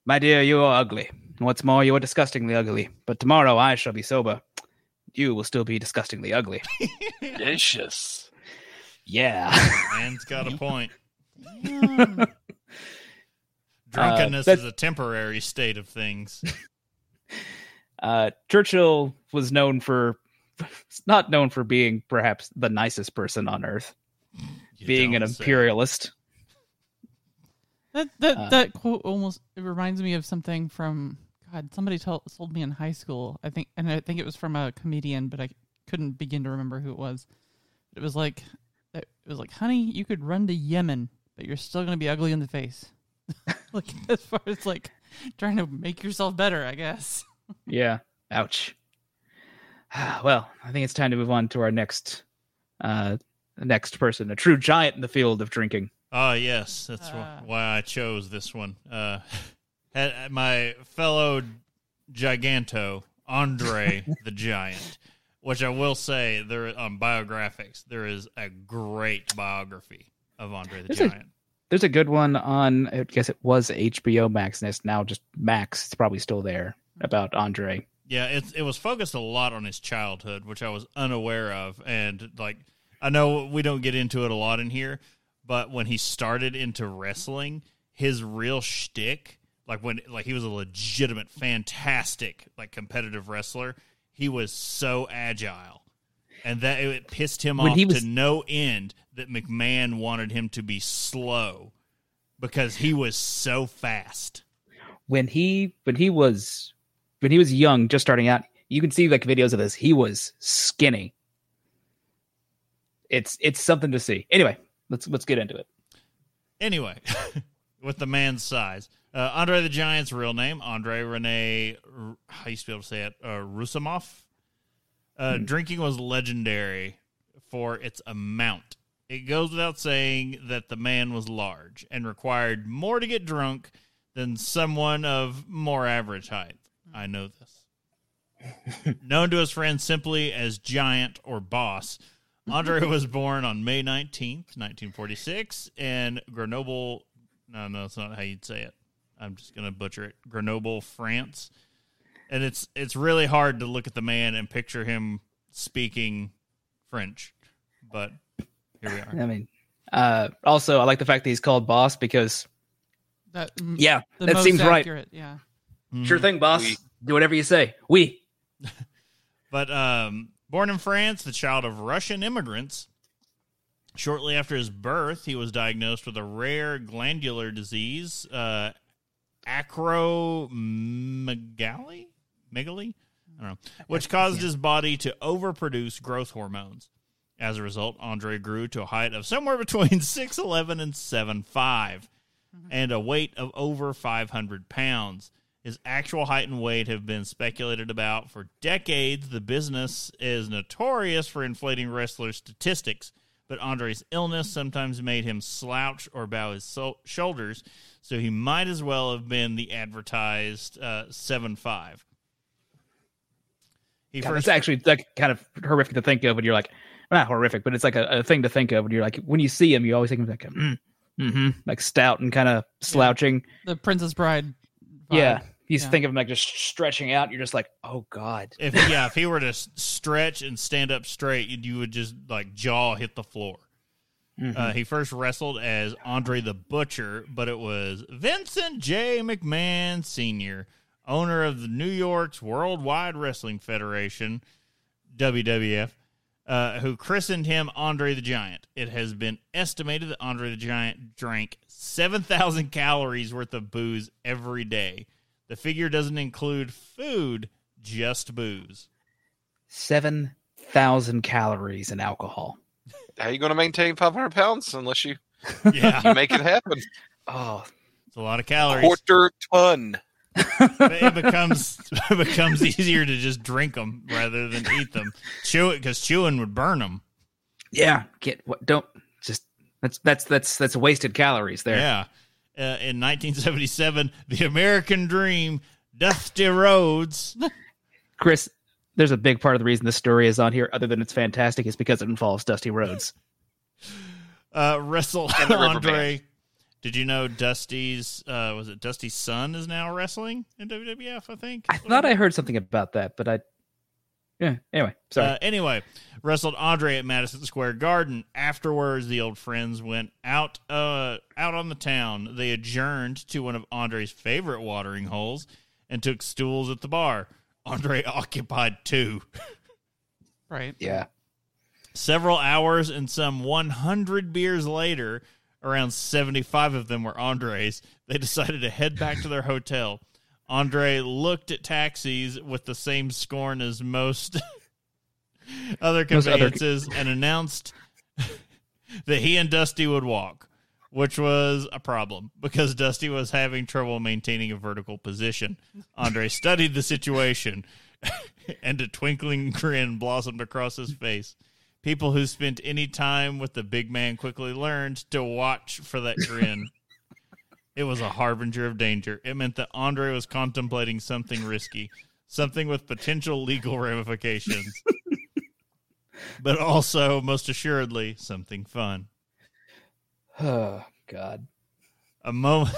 S2: My dear, you are ugly. What's more, you are disgustingly ugly. But tomorrow I shall be sober. You will still be disgustingly ugly.
S4: Vicious.
S2: Yeah.
S3: Man's got a point. Drunkenness
S2: that-
S3: is a temporary state of things.
S2: Uh, Churchill was known for, not known for being perhaps the nicest person on earth,
S3: You
S2: being an
S3: don't say.
S2: imperialist.
S1: that that
S2: Uh,
S1: that quote almost it reminds me of something from God. Somebody told told me in high school. I think, and I think it was from a comedian, but I couldn't begin to remember who it was. It was like it was like, honey, you could run to Yemen, but you're still gonna be ugly in the face. like as far as like trying to make yourself better, I guess.
S2: Yeah. Ouch. Well, I think it's time to move on to our next uh next person, a true giant in the field of drinking.
S3: Oh yes, that's wh-
S1: Ah.
S3: why I chose this one. Uh, had my fellow giganto Andre the Giant, which I will say there on biographics there is a great biography of Andre the
S2: There's a-
S3: Giant.
S2: There's a good one on I guess it was HBO Max and it's now just Max. It's probably still there about Andre.
S3: Yeah, it it was focused a lot on his childhood, which I was unaware of, and like I know we don't get into it a lot in here, but when he started into wrestling, his real shtick, like when like he was a legitimate, fantastic, like competitive wrestler, he was so agile, and that it pissed him
S2: When
S3: off
S2: was-
S3: to no end that McMahon wanted him to be slow because he was so fast.
S2: When he when he was when he was young, just starting out, you can see like videos of this. He was skinny. It's it's something to see. Anyway, let's let's get into it.
S3: Anyway, with the man's size, uh, Andre the Giant's real name, Andre Rene, used to be able to say it, uh, Roussimoff. Uh, Drinking was legendary for its amount. It goes without saying that the man was large and required more to get drunk than someone of more average height. I know this. Known to his friends simply as Giant or Boss, Andre was born on May 19th, 1946, in Grenoble. No, no, that's not how you'd say it. I'm just going to butcher it. Grenoble, France. And it's it's really hard to look at the man and picture him speaking French. But here we are.
S2: I mean, uh, also I like the fact that he's called boss because
S1: That
S2: Yeah,
S1: the
S2: that
S1: most
S2: seems right.
S1: Yeah.
S2: Sure
S3: Mhm.
S2: thing, boss.
S4: We-
S2: Do whatever you say. We.
S3: But um, born in France, the child of Russian immigrants. Shortly after his birth, he was diagnosed with a rare glandular disease, uh, acromegaly, megaly, I don't know, which caused his body to overproduce growth hormones. As a result, Andre grew to a height of somewhere between 6'11 and 7'5 and a weight of over 500 pounds. His actual height and weight have been speculated about for decades. The business is notorious for inflating wrestler statistics, but Andre's illness sometimes made him slouch or bow his so- shoulders, so he might as well have been the advertised uh, 7'5. He
S2: God,
S3: first
S2: it's actually like kind of horrific to think of and you're like, not horrific, but it's like a, a thing to think of And you're like, when you see him, you always think of like, mm, hmm like stout and kind of slouching.
S1: The Princess Bride. vibe.
S2: Yeah. You
S1: Yeah.
S2: think of him like just stretching out. You're just like, oh God.
S3: if yeah, if he were to stretch and stand up straight, you- you would just like jaw hit the floor. Uh, he first wrestled as Andre the Butcher, but it was Vincent J. McMahon Sr., owner of the New York's Worldwide Wrestling Federation, WWF, uh, who christened him Andre the Giant. It has been estimated that Andre the Giant drank 7,000 calories worth of booze every day. The figure doesn't include food, just booze.
S2: 7,000 calories in alcohol.
S4: How are you going to maintain 500 pounds unless you,
S3: Yeah,
S4: you make it happen?
S2: Oh,
S3: it's a lot of calories.
S4: Quarter ton.
S3: But it becomes it becomes easier to just drink them rather than eat them. Chew it because chewing would burn them.
S2: yeah. Get what? Don't just, that's, that's, that's, that's wasted calories there.
S3: Yeah. Uh, in 1977, the American Dream, Dusty Rhodes.
S2: Chris, there's a big part of the reason this story is on here, other than it's fantastic, is because it involves Dusty Rhodes.
S3: uh, wrestled
S4: And the
S3: Andre. Did you know Dusty's uh, was it Dusty's son is now wrestling in WWF? I think.
S2: I thought I heard something about that, but I. Yeah. Anyway, sorry.
S3: Uh, anyway, wrestled Andre at Madison Square Garden. Afterwards, the old friends went out uh, out on the town. They adjourned to one of Andre's favorite watering holes and took stools at the bar. Andre occupied two.
S1: Right.
S2: yeah.
S3: Several hours and some 100 beers later, around 75 of them were Andre's, they decided to head back to their hotel. Andre looked at taxis with the same scorn as most other
S2: Most other-
S3: conveyances and announced that he and Dusty would walk, which was a problem because Dusty was having trouble maintaining a vertical position. Andre studied the situation and a twinkling grin blossomed across his face. People who spent any time with the big man quickly learned to watch for that grin. it was a harbinger of danger. It meant that Andre was contemplating something risky, something with potential legal ramifications, but also, most assuredly, something fun.
S2: Oh God.
S3: A moment.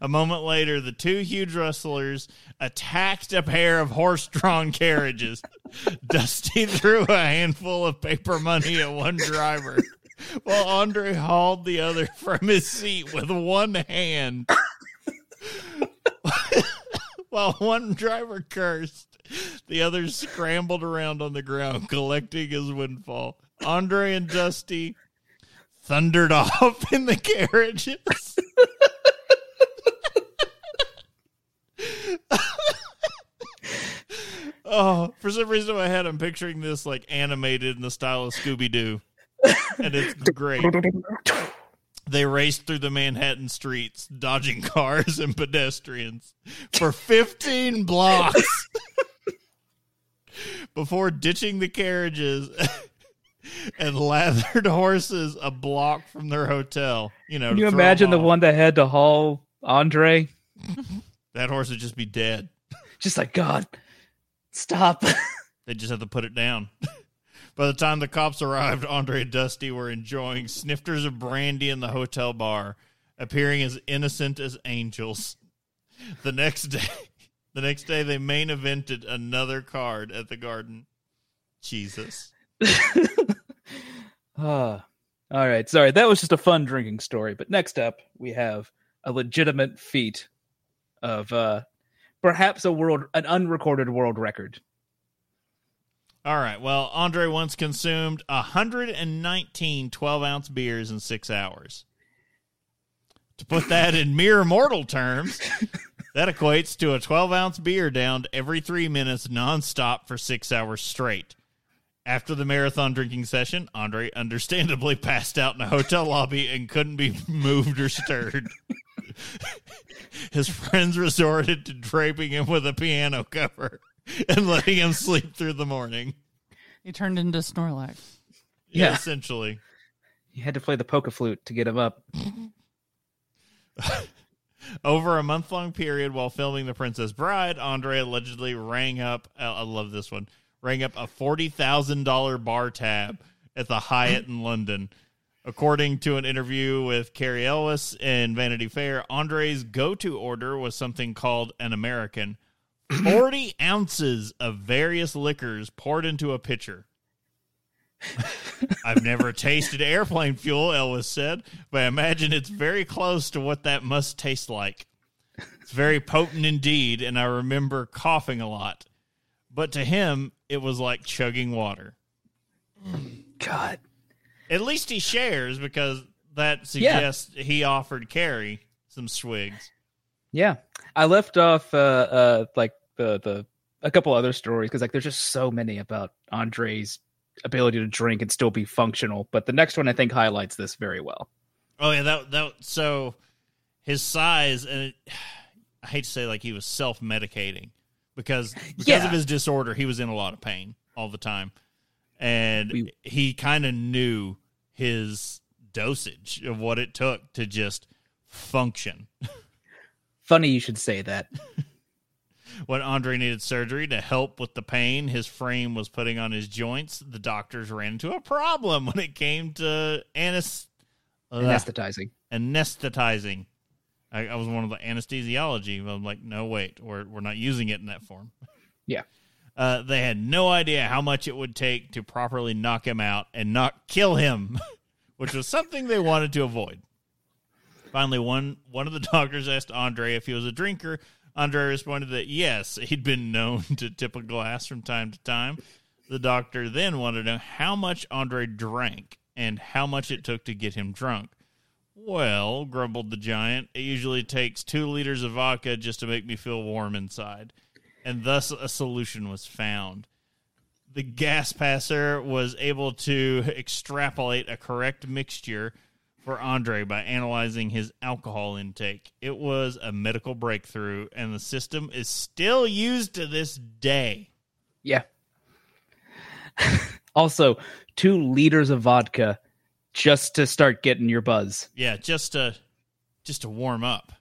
S3: A moment later, the two huge wrestlers attacked a pair of horse-drawn carriages. Dusty threw a handful of paper money at one driver, while Andre hauled the other from his seat with one hand. while one driver cursed, the other scrambled around on the ground, collecting his windfall. Andre and Dusty thundered off in the carriages. Oh, for some reason in my head, I'm picturing this like animated in the style of Scooby Doo, and it's great. They raced through the Manhattan streets, dodging cars and pedestrians for 15 blocks before ditching the carriages and lathered horses a block from their hotel. You know,
S2: Can you imagine the one that had to haul Andre?
S3: That horse would just be dead.
S2: Just like God, stop.
S3: They just have to put it down. By the time the cops arrived, Andre and Dusty were enjoying snifters of brandy in the hotel bar, appearing as innocent as angels. The next day, the next day they main evented another card at the garden. Jesus.
S2: Ah, all right. Sorry, that was just a fun drinking story. But next up, we have a legitimate feat of uh perhaps a world an unrecorded world record.
S3: All right. Well, Andre once consumed 119 12 ounce beers in six hours. To put that in mere mortal terms, that equates to a 12 ounce beer downed every three minutes nonstop for six hours straight. After the marathon drinking session, Andre understandably passed out in a hotel lobby and couldn't be moved or stirred. His friends resorted to draping him with a piano cover and letting him sleep through the morning.
S1: He turned into Snorlax.
S2: Yeah.
S3: essentially.
S2: You had to play the Poké Flute to get him up.
S3: Over a month long period while filming The Princess Bride, Andre allegedly rang up, I love this one, rang up a $40,000 bar tab at the Hyatt in London. According to an interview with Cary Elwes in Vanity Fair, Andre's go to order was something called an American 40 ounces of various liquors poured into a pitcher. I've never tasted airplane fuel, Elwes said, but I imagine it's very close to what that must taste like. It's very potent indeed, and I remember coughing a lot. But to him, it was like chugging water.
S2: God.
S3: At least he shares because that suggests he offered Cary some swigs.
S2: Yeah. I left off uh uh like the the a couple other stories because like there's just so many about Andre's ability to drink and still be functional. But the next one I think highlights this very well.
S3: Oh yeah, that that so his size and it, I hate to say like he was self medicating because because
S2: Yeah.
S3: of his disorder he was in a lot of pain all the time, and
S2: We-
S3: he kind of knew his dosage of what it took to just function.
S2: Funny you should say that.
S3: When Andre needed surgery to help with the pain his frame was putting on his joints, the doctors ran into a problem when it came to anes- Ugh.
S2: Anesthetizing.
S3: anesthetizing. I, I was one of the anesthesiology. but I'm like, no, wait, we're we're not using it in that form.
S2: Yeah.
S3: Uh, they had no idea how much it would take to properly knock him out and not kill him, which was something they wanted to avoid. Finally, one one of the doctors asked Andre if he was a drinker. Andre responded that yes, he'd been known to tip a glass from time to time. The doctor then wanted to know how much Andre drank and how much it took to get him drunk. Well, grumbled the giant, it usually takes two liters of vodka just to make me feel warm inside. And thus a solution was found. The gas passer was able to extrapolate a correct mixture for Andre by analyzing his alcohol intake. It was a medical breakthrough, and the system is still used to this day.
S2: Yeah. also, two liters of vodka just to start getting your buzz.
S3: Yeah, just to just to warm up.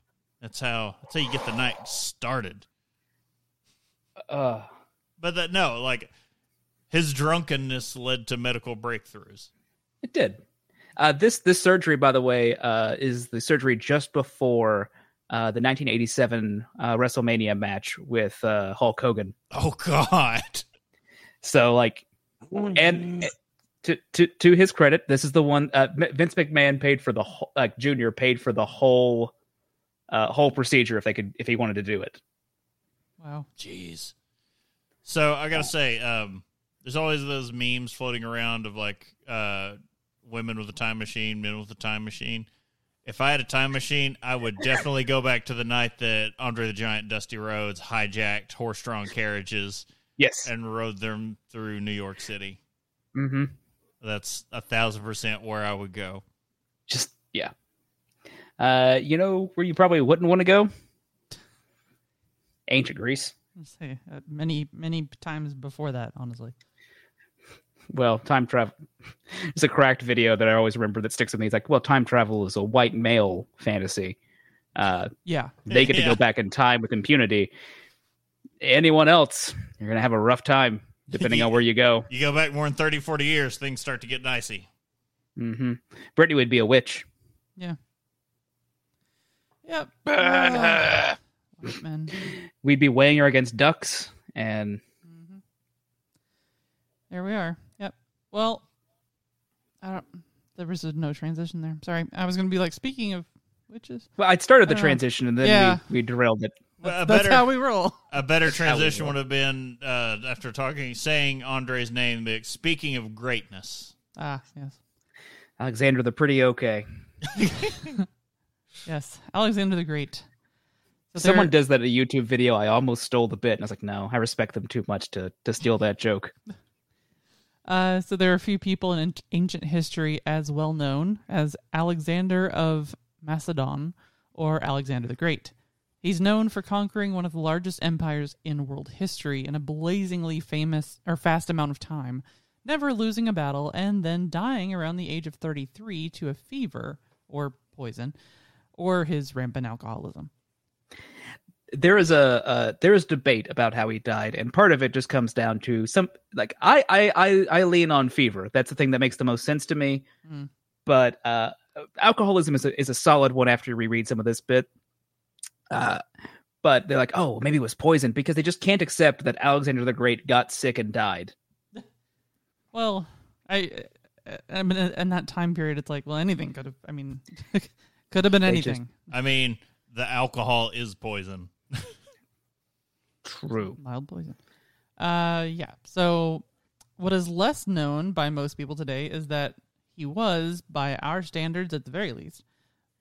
S3: That's how that's how you get the night started.
S2: Uh,
S3: But that no, like his drunkenness led to medical breakthroughs.
S2: it did. Uh, this this surgery, by the way, uh, is the surgery just before uh, the 1987 uh, WrestleMania match with uh, Hulk Hogan.
S3: Oh God.
S2: So, like, and to to to his credit, this is the one uh, Vince McMahon paid for the whole, like Junior paid for the whole uh, whole procedure if they could if he wanted to do it.
S1: Wow.
S3: Jeez. So I gotta say, um, there's always those memes floating around of like uh, women with a time machine, men with a time machine. If I had a time machine, I would definitely go back to the night that Andre the Giant, and Dusty Rhodes hijacked horse-drawn carriages
S2: Yes.
S3: and rode them through New York City.
S2: Mm-hmm.
S3: That's a thousand percent where I would go.
S2: Just yeah. Uh, you know where you probably wouldn't want to go? Ancient Greece.
S1: Let's say uh, many many times before that, honestly.
S2: Well, time travel. It's a cracked video that I always remember that sticks with me. It's like, well, time travel is a white male fantasy. Uh,
S1: Yeah.
S2: they get to
S3: Yeah.
S2: go back in time with impunity. Anyone else, you're gonna have a rough time depending on where you go.
S3: You go back more than 30, 40 years, things start to get dicey.
S2: hmm Brittany would be a witch.
S1: Yeah. Yep.
S4: Burn
S1: Uh,
S4: her.
S1: white men.
S2: We'd be weighing her against ducks, and
S1: Mhm. There we are. Yep. Well, I don't. There was a no transition there. Sorry. I was going to be like, speaking of witches.
S2: Well, I'd started the
S1: Uh,
S2: transition and then
S1: yeah.
S2: we, we derailed it.
S3: A
S1: That's
S3: better
S1: how we roll.
S3: a better
S2: how
S3: transition would have been uh, after talking, saying Andre's name. Speaking of greatness,
S1: Ah, yes,
S2: Alexander the Pretty okay.
S1: yes. Alexander the Great. So
S2: Someone
S1: there-
S2: does that in a YouTube video. I almost stole the bit, and I was like, no, I respect them too much to to steal that joke.
S1: Uh, so there are a few people in ancient history as well known as Alexander of Macedon or Alexander the Great. He's known for conquering one of the largest empires in world history in a blazingly famous or fast amount of time, never losing a battle and then dying around the age of 33 to a fever or poison or his rampant alcoholism.
S2: there is a uh, there is debate about how he died, and part of it just comes down to some like I I I, I lean on fever. That's the thing that makes the most sense to me.
S1: Mm.
S2: But uh, alcoholism is a, is a solid one after you reread some of this bit. Uh, but they're like, oh, maybe it was poison because they just can't accept that Alexander the Great got sick and died.
S1: Well, I, I mean, in that time period, it's like, well, anything could have. I mean, could have been
S2: They just-
S1: anything.
S3: I mean, the alcohol is poison.
S2: True.
S1: Mild poison. Uh, yeah. So, what is less known by most people today is that he was, by our standards at the very least,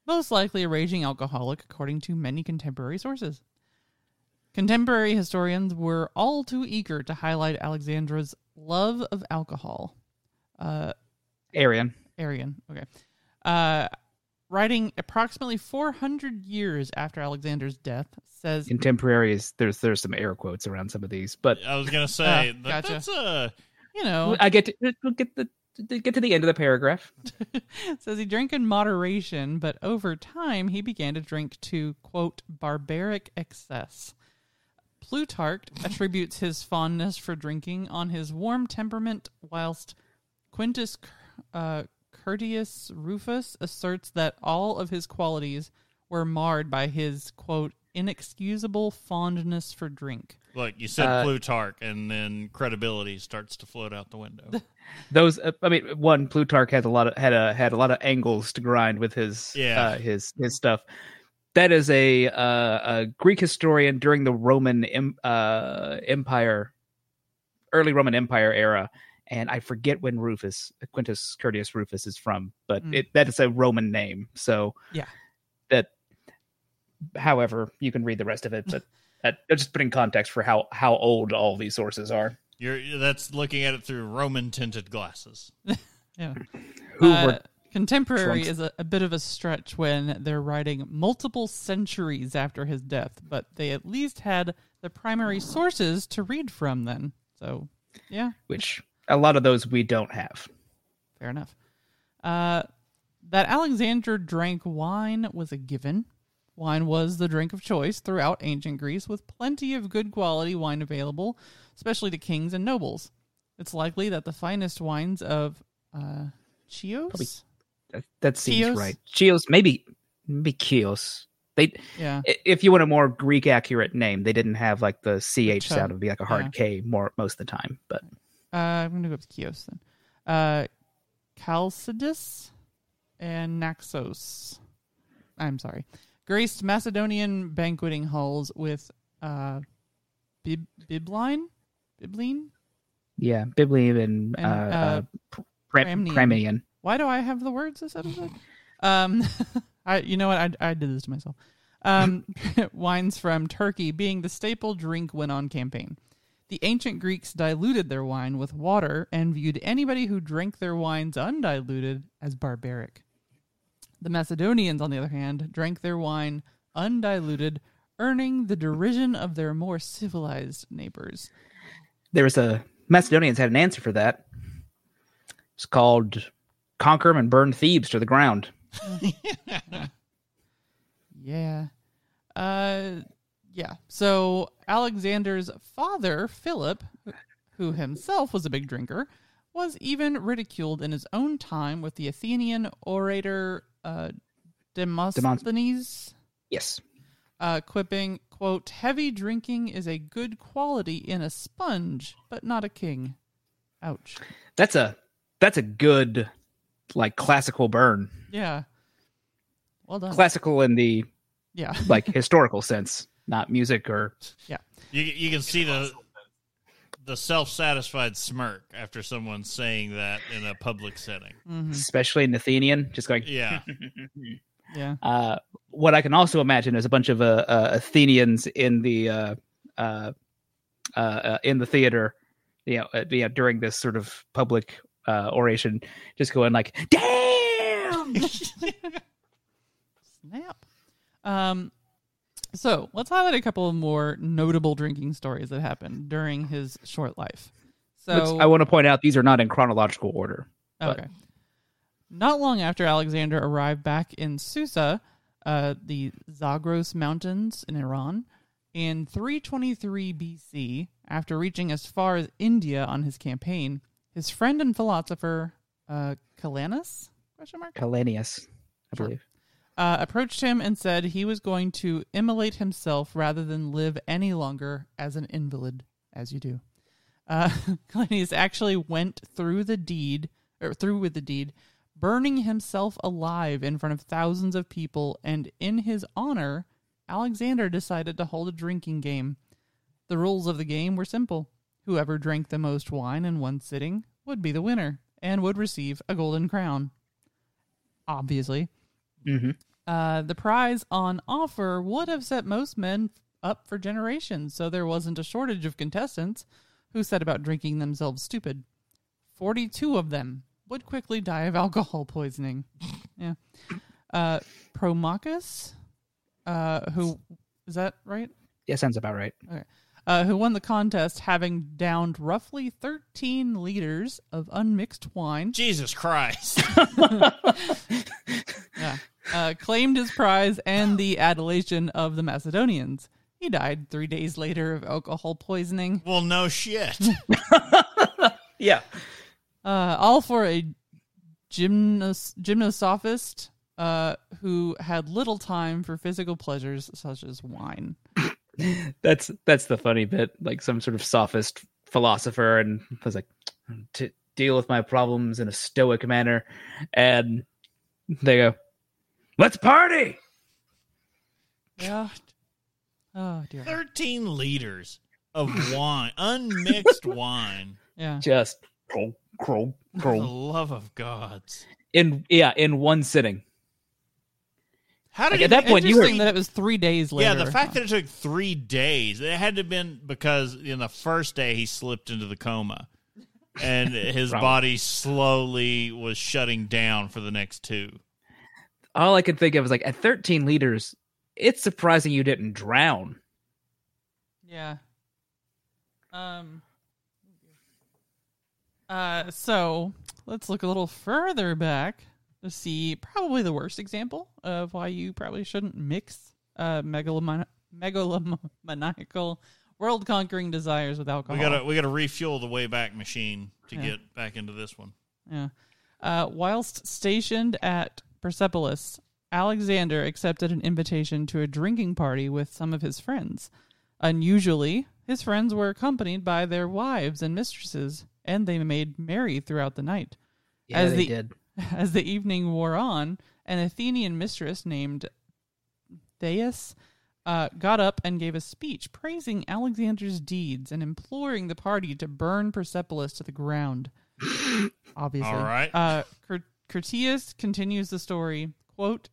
S1: most likely a raging alcoholic, according to many contemporary sources. Contemporary historians were all too eager to highlight Alexandra's love of alcohol. Uh,
S2: Arrian.
S1: Arrian. Okay. Uh, writing approximately 400 years after Alexander's death, says
S2: Contemporaries. There's there's some air quotes around some of these, but
S3: I was gonna say
S1: Ah,
S3: that,
S1: gotcha.
S3: that's a
S1: you know
S2: I get to we'll get the to get to the end of the paragraph.
S1: says he drank in moderation, but over time he began to drink to quote barbaric excess. Plutarch attributes his fondness for drinking on his warm temperament, whilst Quintus uh, Curtius Rufus asserts that all of his qualities were marred by his quote inexcusable fondness for drink.
S3: look. You said
S2: Uh,
S3: Plutarch, and then credibility starts to float out the window.
S2: those uh, i mean one plutarch had a lot of had a had a lot of angles to grind with his
S3: Yeah.
S2: uh, his his stuff that is a uh, a greek historian during the roman em, uh, empire early roman empire era and i forget when rufus quintus curtius rufus is from but
S1: Mm.
S2: it that is a roman name so
S1: Yeah.
S2: that however you can read the rest of it but that, just putting context for how how old all these sources are
S3: You're that's looking at it through Roman tinted glasses.
S1: Yeah.
S2: who
S1: Uh,
S2: were
S1: contemporary
S2: Trunks.
S1: is a, a bit of a stretch when they're writing multiple centuries after his death, but they at least had the primary sources to read from then. So, yeah,
S2: which a lot of those we don't have
S1: fair enough. Uh, that Alexander drank wine was a given. Wine was the drink of choice throughout ancient Greece, with plenty of good quality wine available, especially to kings and nobles. It's likely that the finest wines of uh, Chios,
S2: Probably- That, that seems
S1: Chios?
S2: right. Chios, maybe maybe Chios. They,
S1: yeah,
S2: if you want a more Greek accurate name, they didn't have like the ch
S1: chub,
S2: sound. It would be like a hard
S1: yeah.
S2: K more most of the time. But
S1: Uh, I'm gonna go with Chios then. Uh, and Naxos. I'm sorry. Graced Macedonian banqueting halls with uh, bib- bibline, bibline.
S2: yeah, bibline and,
S1: And,
S2: uh,
S1: uh,
S2: uh, pr-
S1: Pramnian. Why do I have the words this episode? Um, I you know what I I did this to myself. Um, wines from Turkey being the staple drink when on campaign. The ancient Greeks diluted their wine with water and viewed anybody who drank their wines undiluted as barbaric. The Macedonians, on the other hand, drank their wine undiluted, earning the derision of their more civilized neighbors.
S2: There was a Macedonians had an answer for that. It's called conquer them and burn Thebes to the ground.
S1: Yeah. Uh yeah. So Alexander's father, Philip, who himself was a big drinker, was even ridiculed in his own time with the Athenian orator uh Demosthenes
S2: Yes,
S1: uh quipping, quote, heavy drinking is a good quality in a sponge, but not a king. Ouch.
S2: that's a that's a good like classical burn.
S1: Yeah. Well done.
S2: Classical in the
S1: yeah.
S2: like historical sense, not music or yeah.
S3: You you can see the the self satisfied smirk after someone saying that in a public setting.
S1: Mhm.
S2: especially an Athenian, just going.
S3: Yeah.
S1: Yeah.
S2: Uh, what I can also imagine is a bunch of uh, uh, Athenians in the uh, uh, uh, in the theater, you know, uh, you know, during this sort of public uh, oration, just going like, "Damn!"
S1: Snap. Um, so let's highlight a couple of more notable drinking stories that happened during his short life.
S2: Let's-
S1: So
S2: I want to point out these are not in chronological order. but-
S1: Okay. Not long after Alexander arrived back in Susa, uh, the Zagros Mountains in Iran, in 323 BC, after reaching as far as India on his campaign, his friend and philosopher uh, Calanus question mark
S2: Calenius, I believe.
S1: Uh, approached him and said he was going to immolate himself rather than live any longer as an invalid, as you do. Uh, Calanius actually went through the deed, or through with the deed, burning himself alive in front of thousands of people, and in his honor, Alexander decided to hold a drinking game. The rules of the game were simple. Whoever drank the most wine in one sitting would be the winner and would receive a golden crown. Obviously,
S2: hmm
S1: uh, the prize on offer would have set most men up for generations, so there wasn't a shortage of contestants who set about drinking themselves stupid. Forty-two of them would quickly die of alcohol poisoning. yeah. Uh, Promachus, uh, who is that right?
S2: Yeah, sounds about right.
S1: Uh, who won the contest, having downed roughly thirteen liters of unmixed wine.
S3: Jesus Christ.
S1: Yeah. Uh, claimed his prize and the adulation of the Macedonians. He died three days later of alcohol poisoning,
S3: well, no shit.
S2: Yeah.
S1: uh, all for a gymnos- gymnosophist uh, who had little time for physical pleasures such as wine.
S2: That's that's the funny bit, like some sort of sophist philosopher, and I was like to deal with my problems in a stoic manner, and they go, "Let's party!"
S1: Yeah. Oh dear.
S3: 13 liters of wine, unmixed wine.
S1: Yeah.
S2: Just crow, crow,
S3: For the
S2: crow.
S3: love of gods.
S2: in yeah, in one sitting.
S3: How
S2: Like,
S3: did
S2: at that point, you
S1: Interesting
S2: were-
S1: that it was three days later.
S3: Yeah, the fact that it took three days, it had to have been because in the first day he slipped into the coma. And his body slowly was shutting down for the next two.
S2: All I could think of was like at 13 liters, it's surprising you didn't drown.
S1: Yeah. Um. Uh. So let's look a little further back to see probably the worst example of why you probably shouldn't mix uh megalomani- megalomaniacal world conquering desires with alcohol.
S3: We gotta we gotta refuel the way back machine to
S1: Yeah.
S3: get back into this one.
S1: Yeah. Uh, whilst stationed at Persepolis, Alexander accepted an invitation to a drinking party with some of his friends. Unusually, his friends were accompanied by their wives and mistresses, and they made merry throughout the night.
S2: Yeah,
S1: As
S2: they
S1: the-
S2: did.
S1: As the evening wore on, an Athenian mistress named Thais uh, got up and gave a speech praising Alexander's deeds and imploring the party to burn Persepolis to the ground. Obviously.
S3: All right.
S1: Uh, Cur- Curtius continues the story, quote,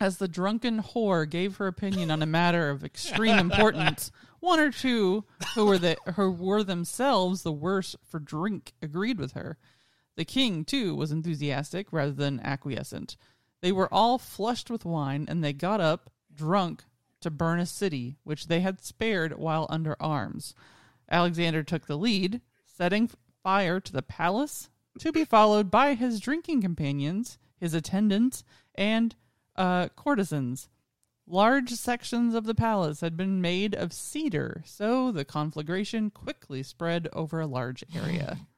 S1: as the drunken whore gave her opinion on a matter of extreme importance, one or two who were the who were themselves the worse for drink agreed with her. The king, too, was enthusiastic rather than acquiescent. They were all flushed with wine, and they got up, drunk, to burn a city which they had spared while under arms. Alexander took the lead, setting fire to the palace, to be followed by his drinking companions, his attendants, and uh, courtesans. Large sections of the palace had been made of cedar, so the conflagration quickly spread over a large area.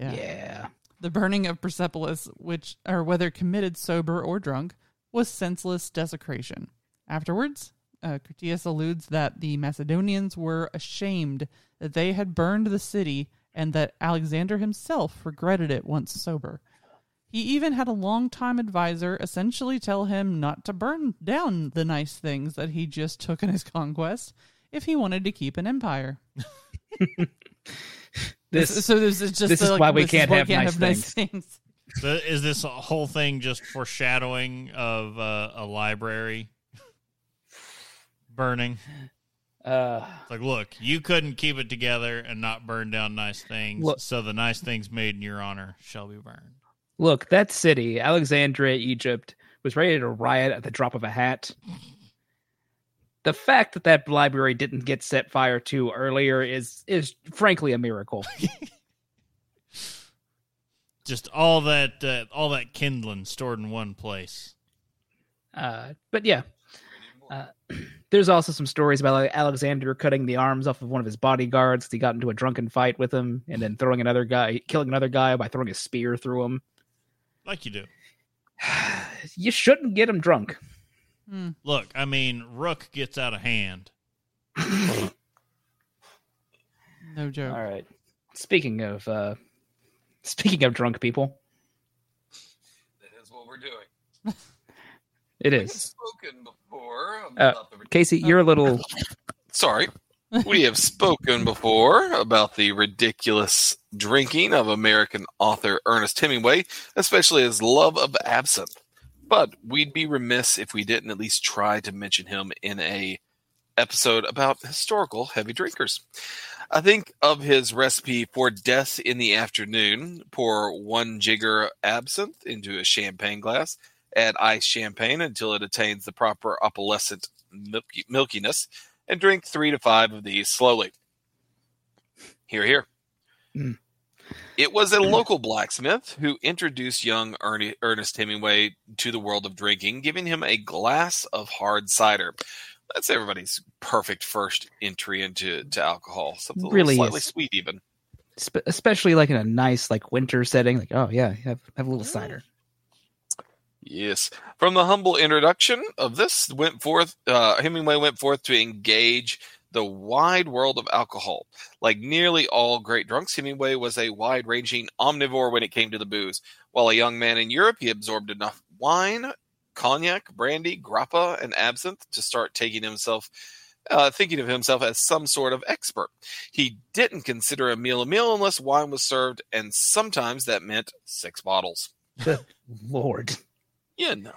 S2: Yeah.
S1: The burning of Persepolis, which, or whether committed sober or drunk, was senseless desecration. Afterwards, uh, Critias alludes that the Macedonians were ashamed that they had burned the city and that Alexander himself regretted it once sober. He even had a longtime advisor essentially tell him not to burn down the nice things that he just took in his conquest if he wanted to keep an empire.
S2: This
S1: so this is just
S2: this
S1: the,
S2: is
S1: like,
S2: why we
S1: this is
S2: can't
S1: why
S2: have nice
S1: things.
S3: So is this whole thing just foreshadowing of uh, a library burning?
S2: uh
S3: It's like, look, you couldn't keep it together and not burn down nice things,
S2: Look-
S3: so the nice things made in your honor shall be burned.
S2: look, that city, Alexandria, Egypt, was ready to riot at the drop of a hat. The fact that that library didn't get set fire to earlier is is frankly a miracle.
S3: Just all that, uh, all that kindling stored in one place.
S2: Uh, but yeah, uh, there's also some stories about like, Alexander cutting the arms off of one of his bodyguards. He got into a drunken fight with him, and then throwing another guy, killing another guy by throwing a spear through him.
S3: Like you do.
S2: you shouldn't get him drunk.
S1: Hmm.
S3: Look, I mean, Rook gets out of hand.
S1: No joke.
S2: All right. Speaking of uh, speaking of drunk people,
S4: That is what we're doing.
S2: it is.
S4: Spoken before
S2: Uh,
S4: the
S2: Casey. You're a little.
S4: Sorry. we have spoken before about the ridiculous drinking of American author Ernest Hemingway, especially his love of absinthe. But we'd be remiss if we didn't at least try to mention him in a episode about historical heavy drinkers. I think of his recipe for death in the afternoon. Pour one jigger absinthe into a champagne glass. Add ice champagne until it attains the proper opalescent milky, milkiness and drink three to five of these slowly. Here, here.
S2: Mm.
S4: It was a local blacksmith who introduced young Ernie, Ernest Hemingway to the world of drinking, giving him a glass of hard cider. That's everybody's perfect first entry into to alcohol. Something
S2: Really
S4: slightly
S2: is.
S4: sweet, even.
S2: spe- especially like in a nice like winter setting. Like, oh yeah, have have a little cider.
S4: Yes. From the humble introduction of this, went forth. Uh, Hemingway went forth to engage the wide world of alcohol. Like nearly all great drunks, Hemingway was a wide-ranging omnivore when it came to the booze. While a young man in Europe, he absorbed enough wine, cognac, brandy, grappa, and absinthe to start taking himself. Uh, thinking of himself as some sort of expert. He didn't consider a meal a meal unless wine was served, and sometimes that meant six bottles.
S2: Lord,
S4: You know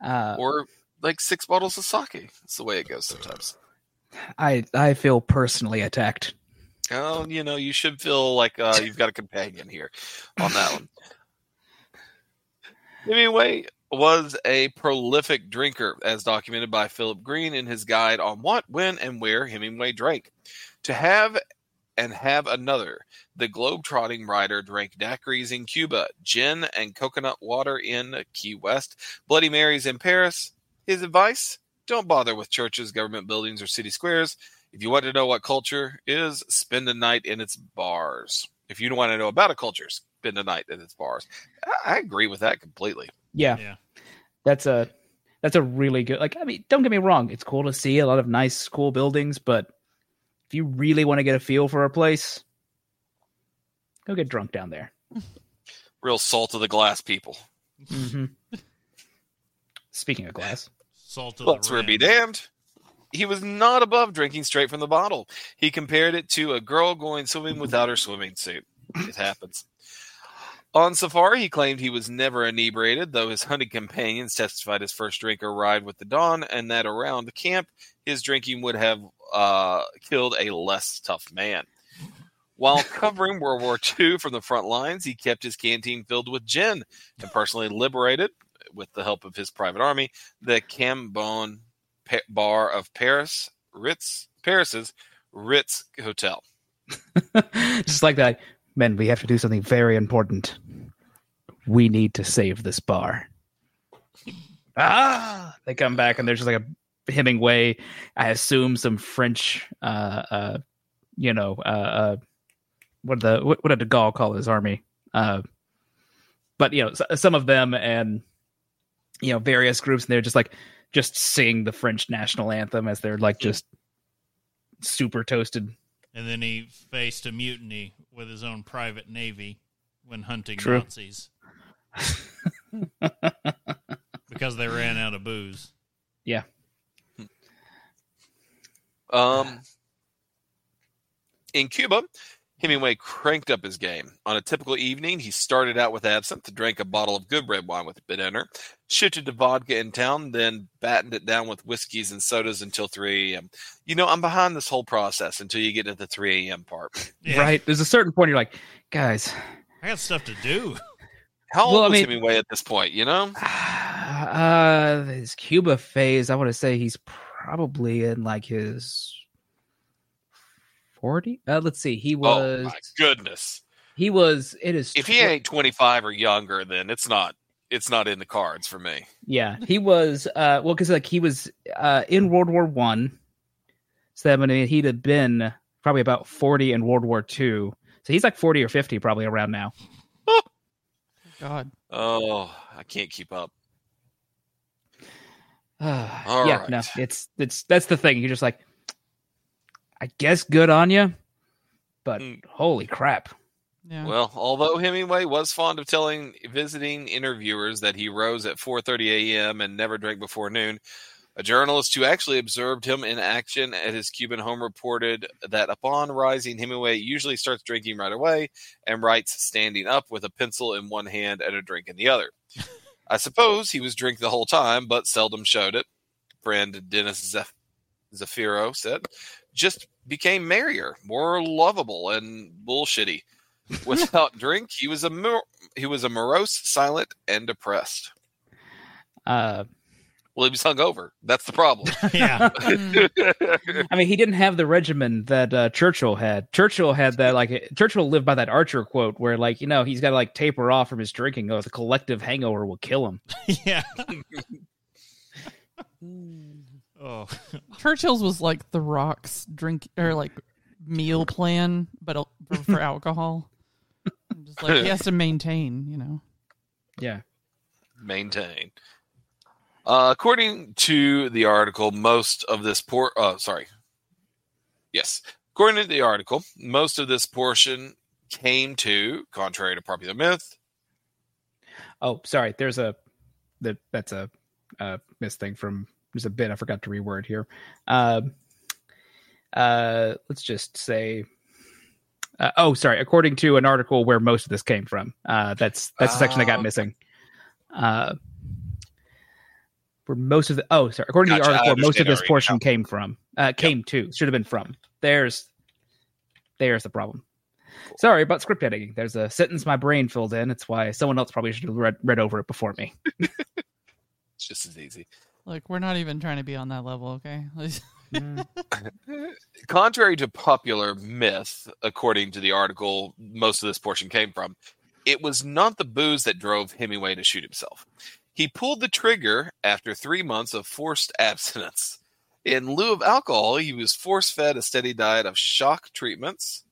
S2: uh,
S4: or like six bottles of sake. That's the way it goes sometimes.
S2: I I feel personally attacked.
S4: Oh, you know, you should feel like uh, you've got a companion here on that one. Hemingway was a prolific drinker, as documented by Philip Greene in his guide on what, when, and where Hemingway drank. To have and have another, the globe-trotting writer drank daiquiris in Cuba, gin and coconut water in Key West, Bloody Marys in Paris. His advice: don't bother with churches, government buildings, or city squares. If you want to know what culture is, spend a night in its bars. If you don't want to know about a culture, spend a night in its bars. I, I agree with that completely.
S2: Yeah,
S3: Yeah.
S2: that's a that's a really good. Like, I mean, don't get me wrong. It's cool to see a lot of nice, cool buildings, but if you really want to get a feel for a place, go get drunk down there.
S4: Real salt of the glass people.
S2: hmm Speaking of glass,
S3: Salt of
S4: Let's
S3: the
S4: be damned. He was not above drinking straight from the bottle. He compared it to a girl going swimming without her swimming suit. It happens. On safari, he claimed he was never inebriated, though his hunting companions testified his first drink arrived with the dawn, and that around the camp, his drinking would have uh, killed a less tough man. While covering World War II from the front lines, he kept his canteen filled with gin and personally liberated, with the help of his private army, the Cambon Bar of Paris, Ritz, Paris's Ritz Hotel.
S2: just like that, men. We have to do something very important. We need to save this bar. Ah! They come back and there's just like a Hemingway. I assume some French, uh, uh, you know, uh, uh what the what, what did de Gaulle call his army? Uh, but you know, some of them and you know various groups, and they're just like just sing the French national anthem as they're like just super toasted.
S3: And then he faced a mutiny with his own private navy when hunting
S2: True.
S3: Nazis. because they ran out of booze. Yeah.
S4: Um, in Cuba, Hemingway cranked up his game. On a typical evening, he started out with absinthe, drank a bottle of good red wine with a dinner, shifted to vodka in town, then battened it down with whiskeys and sodas until 3 a.m. You know, I'm behind this whole process until you get to the 3 a.m. part.
S3: Yeah,
S2: Right? There's a certain point you're like, guys,
S3: I got stuff to do.
S4: How old
S2: Well, I
S4: was
S2: mean-
S4: Hemingway at this point? You know,
S2: uh, his Cuba phase, I want to say he's probably in like his 40. Uh, let's see. He was.
S4: oh
S2: was,
S4: my goodness!
S2: he was, it is,
S4: If he ain't 25 or younger, then it's not. It's not in the cards for me.
S2: yeah, he was, uh, well, cause like he was, uh, in World War One. So that mean he'd have been probably about 40 in World War Two. So he's like 40 or 50 probably around now.
S1: God.
S4: Oh, I can't keep up.
S2: Uh,
S4: All
S2: yeah,
S4: right.
S2: no, it's it's that's the thing. You're just like, I guess good on you, but
S4: Mm.
S2: holy crap!
S1: Yeah.
S4: Well, although Hemingway was fond of telling visiting interviewers that he rose at 4:30 a.m. and never drank before noon, a journalist who actually observed him in action at his Cuban home reported that upon rising, Hemingway usually starts drinking right away and writes standing up with a pencil in one hand and a drink in the other. I suppose he was drinking the whole time, but seldom showed it. Friend Dennis Zeph- Zaphiro said, "Just became merrier, more lovable, and bullshitty." Without drink, he was a mor- he was a morose, silent, and depressed.
S2: Uh,
S4: Well, he was hungover. That's the problem.
S3: Yeah.
S2: I mean, he didn't have the regimen that uh, Churchill had. Churchill had that like Churchill lived by that Archer quote where like you know he's got to like taper off from his drinking, or the collective hangover will kill him.
S3: yeah. Oh,
S1: Churchill's was like the Rock's drink or like meal plan, but for, for alcohol. Just like he has to maintain, you know.
S2: Yeah.
S4: Maintain. Uh, according to the article, most of this por uh, sorry. Yes. According to the article, most of this portion came to, contrary to popular myth,
S2: Oh, sorry. There's a that that's a uh miss thing from there's a bit I forgot to reword here. Um uh let's just say uh, oh sorry according to an article where most of this came from. Uh that's that's the section that got missing. Uh where most of the oh sorry according to the article where most of this portion
S4: now.
S2: came from uh came to should have been from. There's there's the problem. Sorry about script editing. There's a sentence my brain filled in. It's why someone else probably should have read, read over it before me.
S4: It's just as easy.
S1: Like we're not even trying to be on that level, okay?
S4: Contrary to popular myth, according to the article most of this portion came from, it was not the booze that drove Hemingway to shoot himself. He pulled the trigger after three months of forced abstinence. In lieu of alcohol, he was force fed a steady diet of shock treatments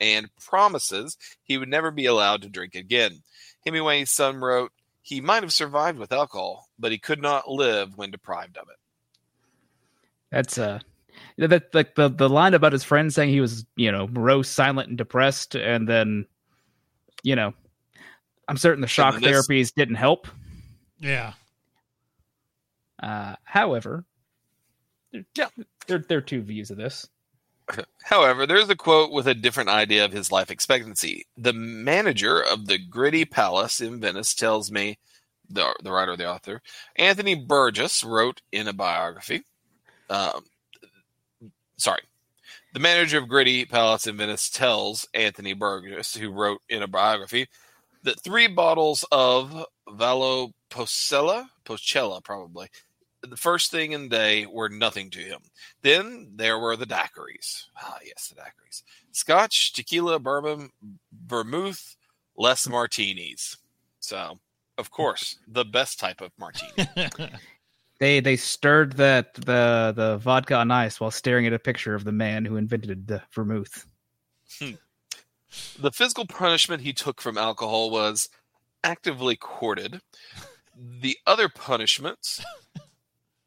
S4: and promises he would never be allowed to drink again. Hemingway's son wrote, He might have survived with alcohol, but he could not live when deprived of it.
S2: That's uh that like the the line about his friend saying he was you know morose, silent, and depressed, and then you know I'm certain the shock
S4: then this-
S2: therapies didn't help.
S3: yeah.
S2: Uh, however,
S4: Yeah.
S2: there there are two views of this.
S4: However, there's a quote with a different idea of his life expectancy. The manager of the Gritti Palace in Venice tells me, the, the writer, the author, Anthony Burgess wrote in a biography. Um, sorry. The manager of Gritti Palace in Venice tells Anthony Burgess, who wrote in a biography, that three bottles of Valo Pocella, Pocella probably, the first thing in the day were nothing to him. Then there were the daiquiris. Ah, yes, the daiquiris. Scotch, tequila, bourbon, vermouth, less martinis. So, of course, the best type of martini.
S2: They they stirred that the the vodka on ice while staring at a picture of the man who invented the vermouth.
S4: the physical punishment he took from alcohol was actively courted. The other punishments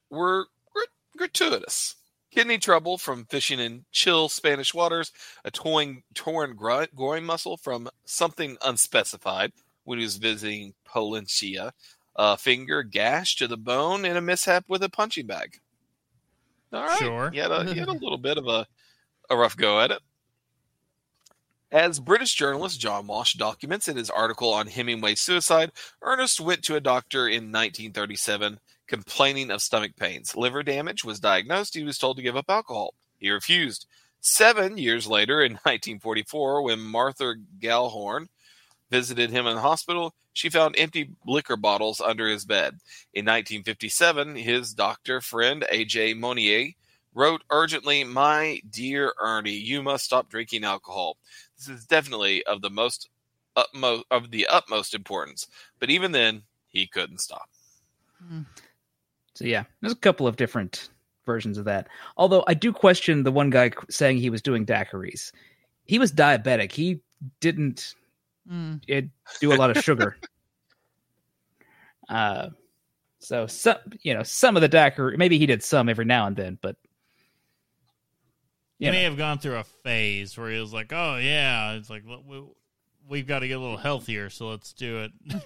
S4: were grat- gratuitous. Kidney trouble from fishing in chill Spanish waters, a torn, torn gro- groin muscle from something unspecified, when he was visiting Palencia. A finger gashed to the bone in a mishap with a punching bag. All right.
S3: Sure.
S4: He had a, he had a little bit of a, a rough go at it. As British journalist John Walsh documents in his article on Hemingway's suicide, Ernest went to a doctor in 1937 complaining of stomach pains. Liver damage was diagnosed. He was told to give up alcohol. He refused. Seven years later, in 1944, when Martha Gellhorn visited him in the hospital, she found empty liquor bottles under his bed. In 1957, his doctor friend A.J. Monnier wrote urgently, My dear Ernie, you must stop drinking alcohol. This is definitely of the most utmost of the utmost importance. But even then, he couldn't stop. Hmm.
S2: So yeah, there's a couple of different versions of that. Although I do question the one guy saying he was doing daiquiris. He was diabetic. He didn't
S1: Mm.
S2: it do a lot of sugar. uh, so some you know some of the daiquiri maybe he did some every now and then, but
S3: He
S2: you
S3: may
S2: know,
S3: have gone through a phase where he was like, "Oh yeah," it's like we, we've got to get a little healthier, so let's do it.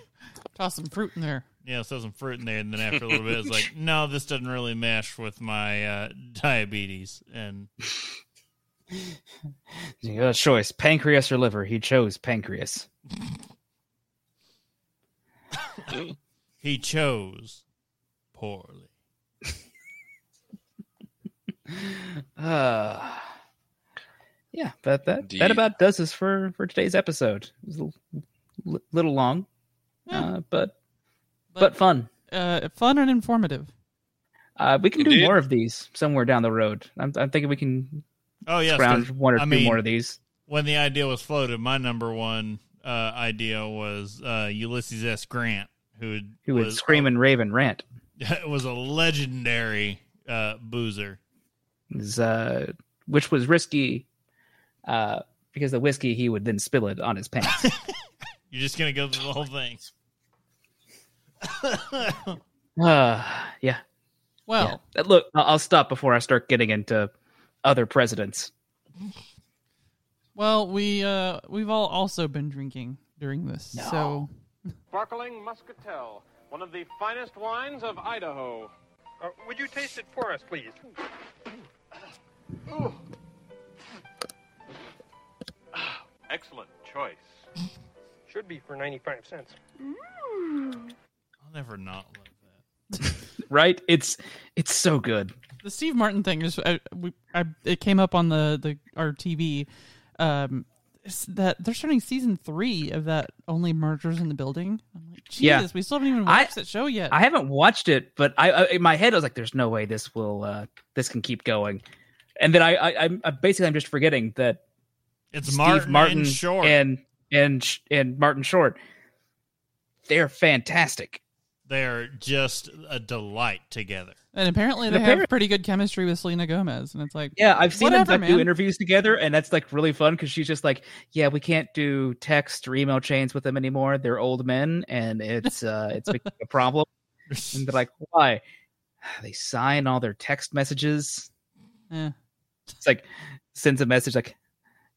S1: Toss some fruit in there.
S3: Yeah, throw some fruit in there, and then after a little bit, it's like, "No, this doesn't really mesh with my uh, diabetes." And
S2: you got a choice: pancreas or liver. He chose pancreas.
S3: he chose poorly.
S2: Uh, yeah, but that
S4: Do
S2: that about does us for for today's episode. It was a l- l- little long,
S1: Yeah.
S2: uh, but, but
S1: But,
S2: fun.
S1: uh, fun and informative.
S2: Uh, we can do more of these somewhere down the road. I'm, I'm thinking we can
S3: Oh yes,
S2: scrounge
S3: 'cause
S2: one or
S3: I
S2: two
S3: mean-
S2: more of these.
S3: when the idea was floated, my number one uh, idea was uh, Ulysses S. Grant, who
S2: Who would
S3: was
S2: scream and rave and rant?
S3: It was a legendary uh, boozer.
S2: Is, uh, which was risky, uh, because the whiskey he would then spill it on his pants.
S3: You're just gonna go through the whole thing.
S2: uh, yeah.
S1: Well,
S2: yeah. Look, I'll I'll stop before I start getting into other presidents.
S1: well, we uh, we've all also been drinking during this,
S2: No.
S1: so
S6: Sparkling Muscatel, one of the finest wines of Idaho.
S7: Uh, would you taste it for us, please?
S6: Excellent choice.
S7: Should be for 95 cents.
S3: I'll never not love that.
S2: Right? It's it's so good.
S1: the Steve Martin thing is I, we, I, it came up on the the our TV um that they're starting season three of that only murders in the building. I'm like, Jesus,
S2: Yeah.
S1: we still haven't even
S2: I-
S1: watched that show yet.
S2: I haven't watched it, but I, I in my head I was like, "There's no way this will uh, this can keep going." And then I, I I'm basically I'm just forgetting that
S3: It's
S2: Steve
S3: Martin,
S2: Martin
S3: and Short.
S2: and and and Martin Short, they're fantastic.
S3: They're just a delight together.
S1: and apparently
S2: And
S1: they have pretty good chemistry with Selena Gomez, and it's like,
S2: Yeah, I've seen
S1: Whatever,
S2: them like, do interviews together, and that's like really fun because she's just like, "Yeah, we can't do text or email chains with them anymore. They're old men, and it's uh it's a problem." And they're like, "Why?" They sign all their text messages.
S1: eh.
S2: It's like sends a message like,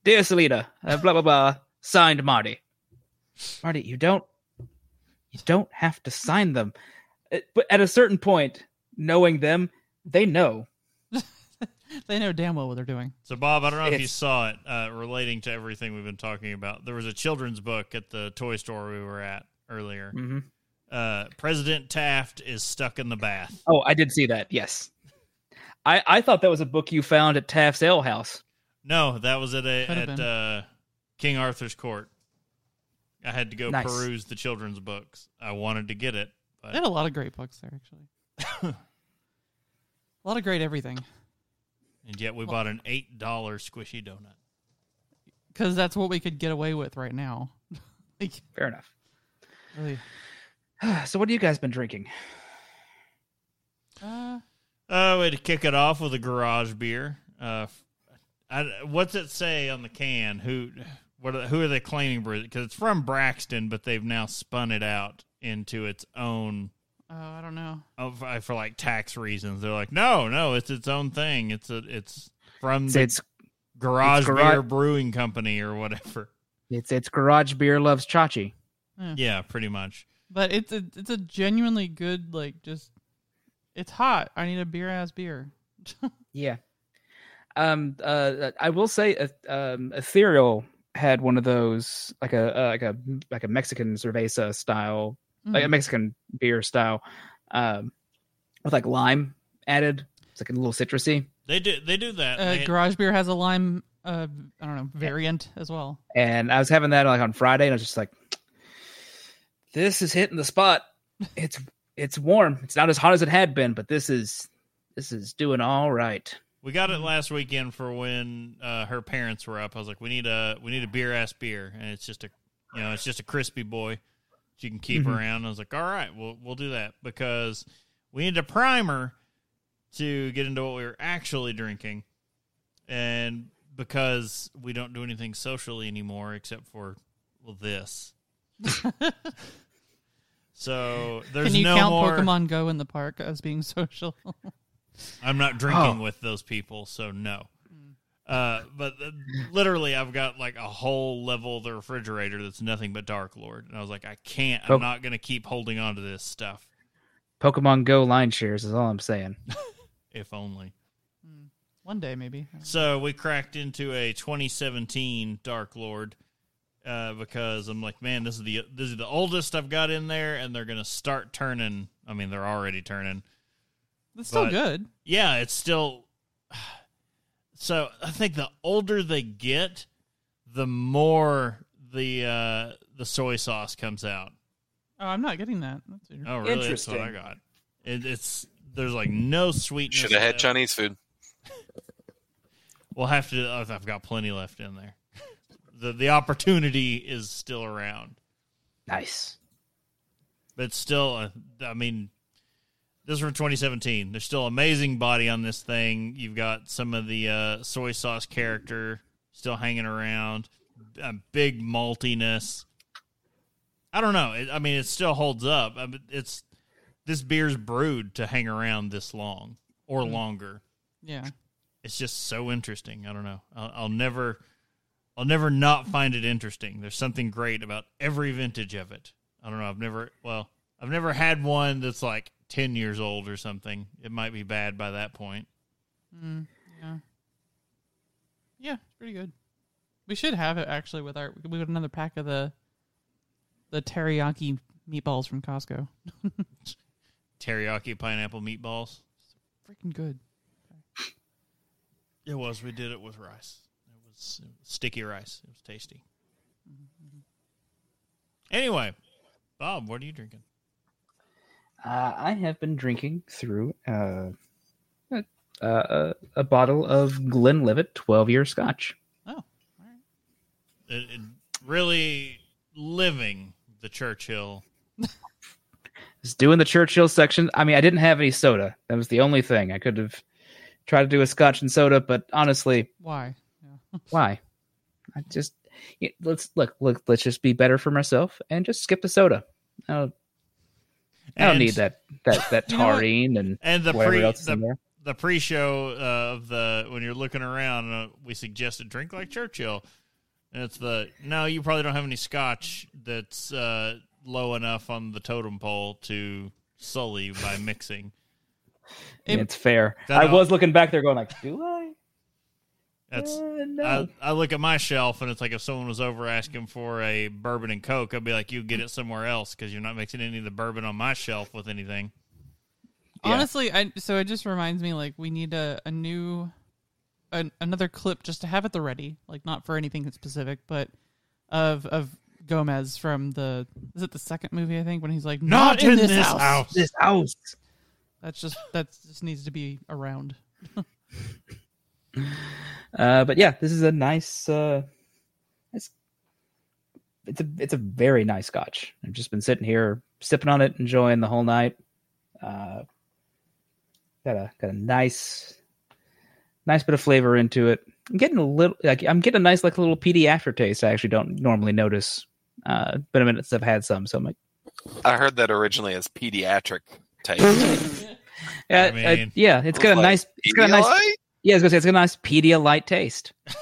S2: "Dear Selena, uh, blah blah blah, signed Marty." Marty, you don't, you don't have to sign them, Uh, but at a certain point, knowing them, they know.
S1: they know damn well what they're doing.
S3: So, Bob, I don't know if you saw it uh, relating to everything we've been talking about. There was a children's book at the toy store we were at earlier.
S2: hmm
S3: Uh, President Taft is stuck in the bath.
S2: Oh, I did see that. Yes, I I thought that was a book you found at Taft's Ale House.
S3: No, that was at a,
S1: Could've
S3: at uh, King Arthur's court. I had to go
S2: Nice.
S3: peruse the children's books. I wanted to get it,
S1: They had a lot of great books there, actually. a lot of great everything,
S3: and yet we bought an eight dollar squishy donut.
S1: because that's what we could get away with right now. like,
S2: Fair enough.
S1: really,
S2: So, what have you guys been drinking?
S1: uh,
S3: Uh, we had to kick it off with a garage beer. Uh, I, what's it say on the can? Who, what? Are, who are they claiming? Because it's from Braxton, but they've now spun it out into its own.
S1: oh, I don't know.
S3: oh, For, for like tax reasons, they're like, no, no, it's its own thing. It's a, it's from
S2: It's
S3: the
S2: it's
S3: Garage
S2: it's garage-
S3: Beer Brewing Company or whatever.
S2: it's, it's Garage Beer loves Chachi.
S3: Yeah, pretty much.
S1: But it's a it's a genuinely good like just it's hot. I need a beer ass beer.
S2: Yeah. Um. Uh. I will say, uh, um, Ethereal had one of those, like a uh, like a like a Mexican cerveza style, like a
S1: Mm.
S2: Mexican beer style, um, with like lime added. It's like a little citrusy.
S3: They do they do that.
S1: Uh,
S3: They-
S1: garage beer has a lime uh I don't know variant as well.
S2: And I was having that like on Friday, and I was just like, "This is hitting the spot. It's it's warm. It's not as hot as it had been, but this is this is doing all right."
S3: We got it last weekend for when uh, her parents were up. I was like, we need a we need a beer ass beer, and it's just a you know it's just a crispy boy. You can keep
S2: Mhm.
S3: around. I was like, all right, we'll we'll do that because we need a primer to get into what we were actually drinking, and because we don't do anything socially anymore except for well this. so there's
S1: Can you
S3: no
S1: count
S3: more.
S1: Pokemon Go in the park as being social?
S3: I'm not drinking
S2: Oh.
S3: with those people, so no. Uh, but uh, literally, I've got like a whole level of the refrigerator that's nothing but Dark Lord, and I was like, I can't. I'm not going to keep holding on to this stuff.
S2: Pokemon Go line shares is all I'm saying.
S3: If only.
S1: One day maybe.
S3: So we cracked into a 2017 Dark Lord uh, because I'm like, man, this is the this is the oldest I've got in there, and they're going to start turning. I mean, they're already turning.
S1: It's still
S3: but-
S1: good.
S3: yeah, it's still. So I think the older they get, the more the uh, the soy sauce comes out.
S1: Oh, I'm not getting that. That's.
S3: Oh, really? That's what I got. It, it's there's like no sweetness.
S4: Should have had. Chinese food.
S3: We'll have to. I've I've got plenty left in there. the The opportunity is still around,
S2: Nice.
S3: but still, uh, I mean, this is from 2017. There's still amazing body on this thing. You've got some of the uh, soy sauce character still hanging around. A big maltiness. I don't know. It, I mean, it still holds up. I mean, it's this beer's brewed to hang around this long or longer.
S1: Yeah.
S3: It's just so interesting. I don't know. I'll, I'll never, I'll never not find it interesting. There's something great about every vintage of it. I don't know. I've never, well, I've never had one that's like 10 years old or something. It might be bad by that point.
S1: Mm, yeah. Yeah, it's pretty good. We should have it actually with our. We got another pack of the the teriyaki meatballs from Costco.
S3: Teriyaki pineapple meatballs.
S1: Freaking good.
S3: It was. We did it with rice. It was, it was sticky rice. It was tasty. Anyway, Bob, what are you drinking?
S2: Uh, I have been drinking through uh, a, a, a bottle of Glenlivet 12 year scotch.
S3: Oh, all right. It, it really living the Churchill.
S2: Just doing the Churchill section. I mean, I didn't have any soda. That was the only thing. I could have tried to do a scotch and soda, but honestly,
S1: Why? Yeah.
S2: why? I just let's look, look. Let's just be better for myself and just skip the soda. I don't, I don't
S3: And-
S2: need that that that taurine and
S3: And the pre
S2: else is in
S3: the,
S2: there.
S3: the pre-show uh, of the when you're looking around, uh, we suggested drink like Churchill, and it's the no, you probably don't have any scotch that's uh, low enough on the totem pole to sully by mixing.
S1: It-
S2: it's fair. I was looking back there, going like, "Do I?"
S3: That's
S2: Uh, no.
S3: I, I look at my shelf and it's like if someone was over asking for a bourbon and coke, I'd be like, you get it somewhere else because you're not mixing any of the bourbon on my shelf with anything.
S2: Yeah.
S1: Honestly, I so it just reminds me like we need a a new an, another clip just to have at the ready, like not for anything that's specific, but of of Gomez from the is it the second movie I think when he's like not, in, this, house.
S2: this house.
S1: That's just that just needs to be around.
S2: Uh, but yeah, this is a nice. Uh, it's it's a it's a very nice scotch. I've just been sitting here sipping on it, enjoying the whole night. Uh, got a got a nice nice bit of flavor into it. I'm getting a little like I'm getting a nice like little peaty aftertaste. I actually don't normally notice. Uh, been a minute since I've had some, so I'm like,
S4: I heard that originally as pediatric taste.
S2: yeah,
S3: I
S2: uh,
S3: mean-
S2: yeah. It's got a
S4: Like
S2: nice, it's got a nice,
S4: Pedialyte?
S2: Yeah. I was gonna say it's got a nice Pedialyte taste. That's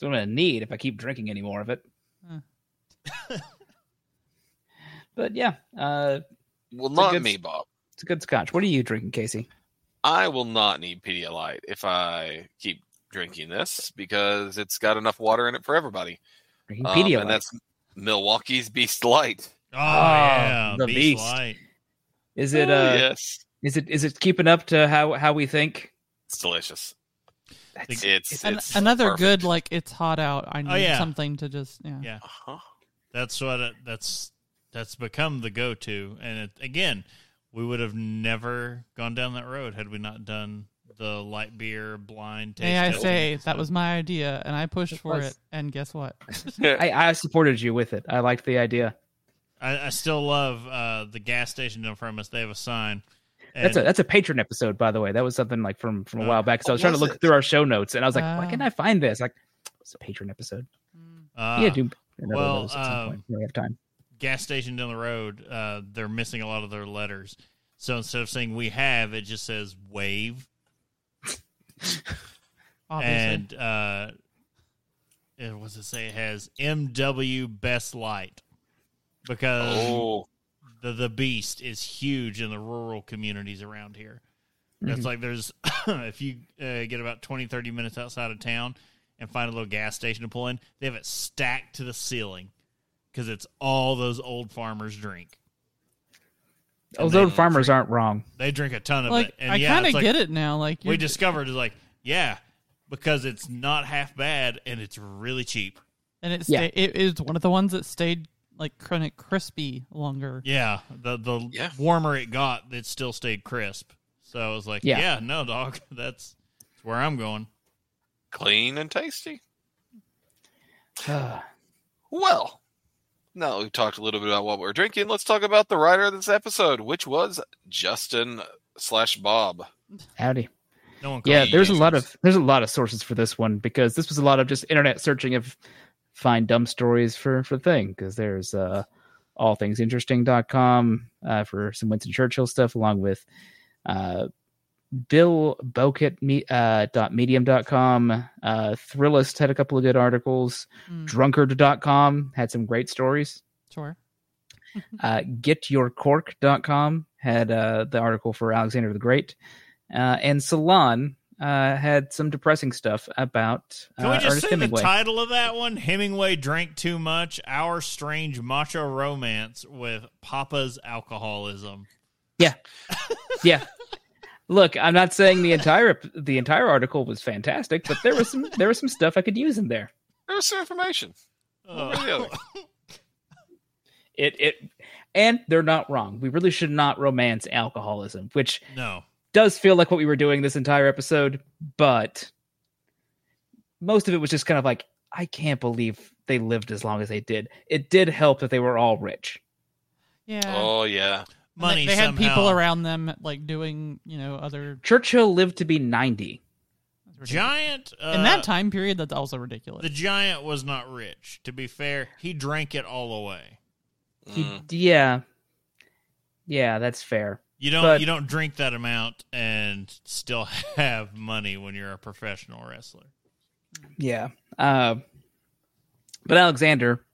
S2: what I'm gonna need if I keep drinking any more of it. But yeah, uh,
S4: Well,
S2: It's a
S4: not
S2: good
S4: me, Bob.
S2: it's a good scotch. What are you drinking, Casey?
S4: I will not need Pedialyte if I keep drinking this because it's got enough water in it for everybody.
S2: Drinking
S4: Um,
S2: Pedialyte.
S4: and that's Milwaukee's Beast Light.
S3: Oh, yeah,
S2: the
S3: Beast,
S2: Beast.
S3: Light.
S2: is it? Uh,
S4: Oh, yes,
S2: Is it? Is it keeping up to how how we think?
S4: it's delicious.
S2: That's,
S4: It's,
S1: An-
S4: it's
S1: another
S4: perfect.
S1: good like it's hot out. I need
S3: yeah.
S1: something to just yeah.
S3: Yeah,
S4: Uh-huh.
S3: that's what it, that's that's become the go-to. And it, again, we would have never gone down that road had we not done the light beer blind taste.
S1: May I say
S3: episode.
S1: that was my idea, and I pushed
S2: It
S1: for
S2: was.
S1: it, and guess what?
S2: I, I supported you with it. I liked the idea.
S3: I, I still love uh, the gas station down from us. They have a sign.
S2: That's a that's a Patreon episode, by the way. That was something like from from a
S3: Uh,
S2: while back. So I was
S4: oh,
S2: trying to look
S4: it?
S2: through our show notes, and I was like, why
S1: Ah.
S2: can't I find this? Like, it's a Patreon episode.
S3: uh,
S2: yeah, do another
S3: well,
S2: one of those at some
S3: um,
S2: point we have time.
S3: gas station down the road, uh, they're missing a lot of their letters. So instead of saying we have, it just says wave. And uh, it, what's it say? It has MW Best Light because
S4: Oh,
S3: the the beast is huge in the rural communities around here.
S2: Mm-hmm.
S3: It's like there's if you uh, get about 20, 30 minutes outside of town and find a little gas station to pull in, they have it stacked to the ceiling because it's all those old farmers drink.
S2: Those old farmers aren't wrong.
S3: They drink a ton of
S1: like
S3: it, and
S1: I
S3: yeah,
S1: kind of
S3: it's like
S1: get it now. Like
S3: we discovered is like yeah, because it's not half bad and it's really cheap.
S1: and it's
S2: Yeah.
S1: it is one of the ones that stayed like kind of crispy longer.
S3: Yeah, the the
S4: Yeah.
S3: warmer it got, it still stayed crisp. So I was like, yeah,
S2: Yeah.
S3: no, dog, that's, that's where I'm going.
S4: clean and tasty. Well, now that we've talked a little bit about what we're drinking, let's talk about the writer of this episode, which was Justin slash Bob.
S2: Howdy.
S3: No one.
S2: Yeah, there's a lot of there's a lot of sources for this one because this was a lot of just internet searching of find dumb stories for for the thing because there's uh allthingsinteresting.com uh for some Winston Churchill stuff along with uh Bill Bokett me, uh, dot medium.com uh Thrillist had a couple of good articles
S1: Mm,
S2: drunkard.com had some great stories
S1: sure.
S2: uh, getyourcork.com had uh, the article for Alexander the Great, uh, and Salon uh, had some depressing stuff about uh,
S3: Can we just
S2: Ernest
S3: say
S2: Hemingway.
S3: the title of that one? Hemingway drank too much. Our strange macho romance with Papa's alcoholism.
S2: yeah, yeah. look, I'm not saying the entire the entire article was fantastic, but there was some there was some stuff I could use in there.
S4: There was some information. One way or the other.
S2: It it and they're not wrong. We really should not romance alcoholism, which
S3: no,
S2: does feel like what we were doing this entire episode, but most of it was just kind of like, I can't believe they lived as long as they did. It did help that they were all rich.
S1: Yeah.
S4: Oh yeah.
S1: And they-
S3: money.
S1: They, had people around them like doing you know other
S2: Churchill lived to be 90.
S3: Giant uh,
S1: in that time period. That's also ridiculous.
S3: The giant was not rich. To be fair, he drank it all away.
S2: He-
S4: Mm.
S2: yeah. Yeah, that's fair.
S3: You don't
S2: But-
S3: you don't drink that amount and still have money when you're a professional wrestler.
S2: Yeah. Uh, but Alexander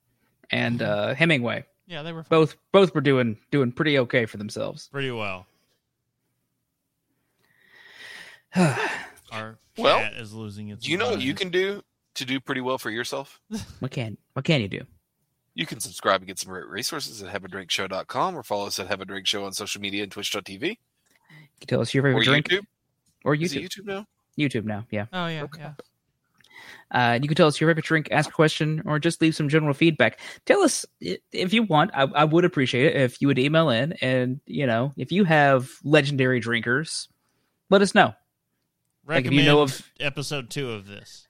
S2: and uh, Hemingway
S1: yeah, they were. Fine.
S2: both both were doing doing pretty okay for themselves.
S3: Pretty well. Our
S4: Well,
S3: cat is losing its.
S4: Do you know what you can do to do pretty well for yourself?
S2: what can what can you do?
S4: You can subscribe and get some great resources at haveadrinkshow.com or follow us at Have a Drink Show on social media and twitch.tv
S2: You can tell us your favorite
S4: or
S2: drink
S4: YouTube.
S2: or
S4: Is it
S2: YouTube.
S4: YouTube now?
S2: YouTube now, yeah.
S1: Oh yeah,
S4: Okay.
S1: yeah.
S2: Uh, you can tell us your favorite drink, ask a question, or just leave some general feedback. Tell us if you want. I, I would appreciate it if you would email in, and you know, if you have legendary drinkers, let us know. Like, if you know of-
S3: episode two of this?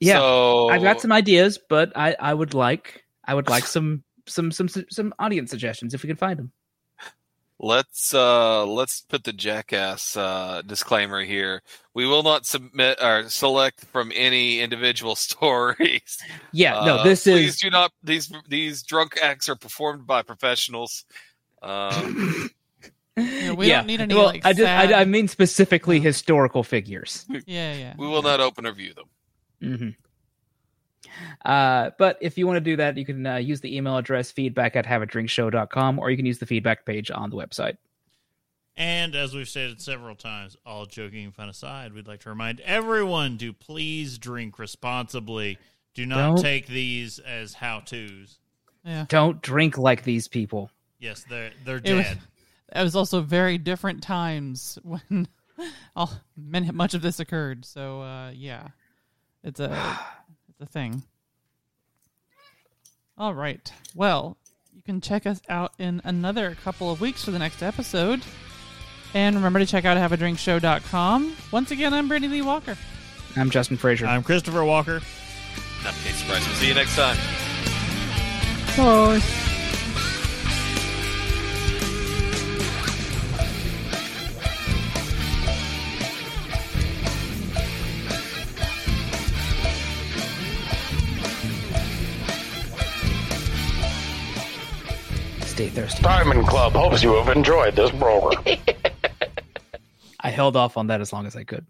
S2: Yeah,
S4: So,
S2: I've got some ideas, but I, I would like I would like some some some some audience suggestions if we can find them.
S4: Let's uh let's put the jackass uh disclaimer here. We will not submit or select from any individual stories.
S2: Yeah, no,
S4: Uh,
S2: this
S4: please
S2: is
S4: do not these these drunk acts are performed by professionals. Um
S1: Yeah, we
S2: yeah.
S1: don't need any
S2: well,
S1: like
S2: I, did,
S1: sad-
S2: I I mean specifically historical figures.
S1: yeah, yeah.
S4: we will not open or view them.
S2: hmm Uh, but if you want to do that, you can uh, use the email address feedback at haveadrinkshow.com or you can use the feedback page on the website.
S3: And as we've stated several times, all joking and fun aside, we'd like to remind everyone to please drink responsibly. Do not
S2: Don't-
S3: take these as how tos.
S1: Yeah.
S2: Don't drink like these people.
S3: Yes, they're they're
S1: It was-
S3: dead.
S1: It was also very different times when all much of this occurred. So uh, yeah, it's a it's a thing. All right. Well, you can check us out in another couple of weeks for the next episode. And remember to check out haveadrinkshow.com. Once again, I'm Brittany Lee Walker.
S2: I'm Justin Frazier.
S3: I'm Christopher Walker.
S4: I'm Casey Bryce. We'll see you next time.
S2: Bye. Stay thirsty.
S8: Diamond Club hopes you have enjoyed this program.
S2: I held off on that as long as I could.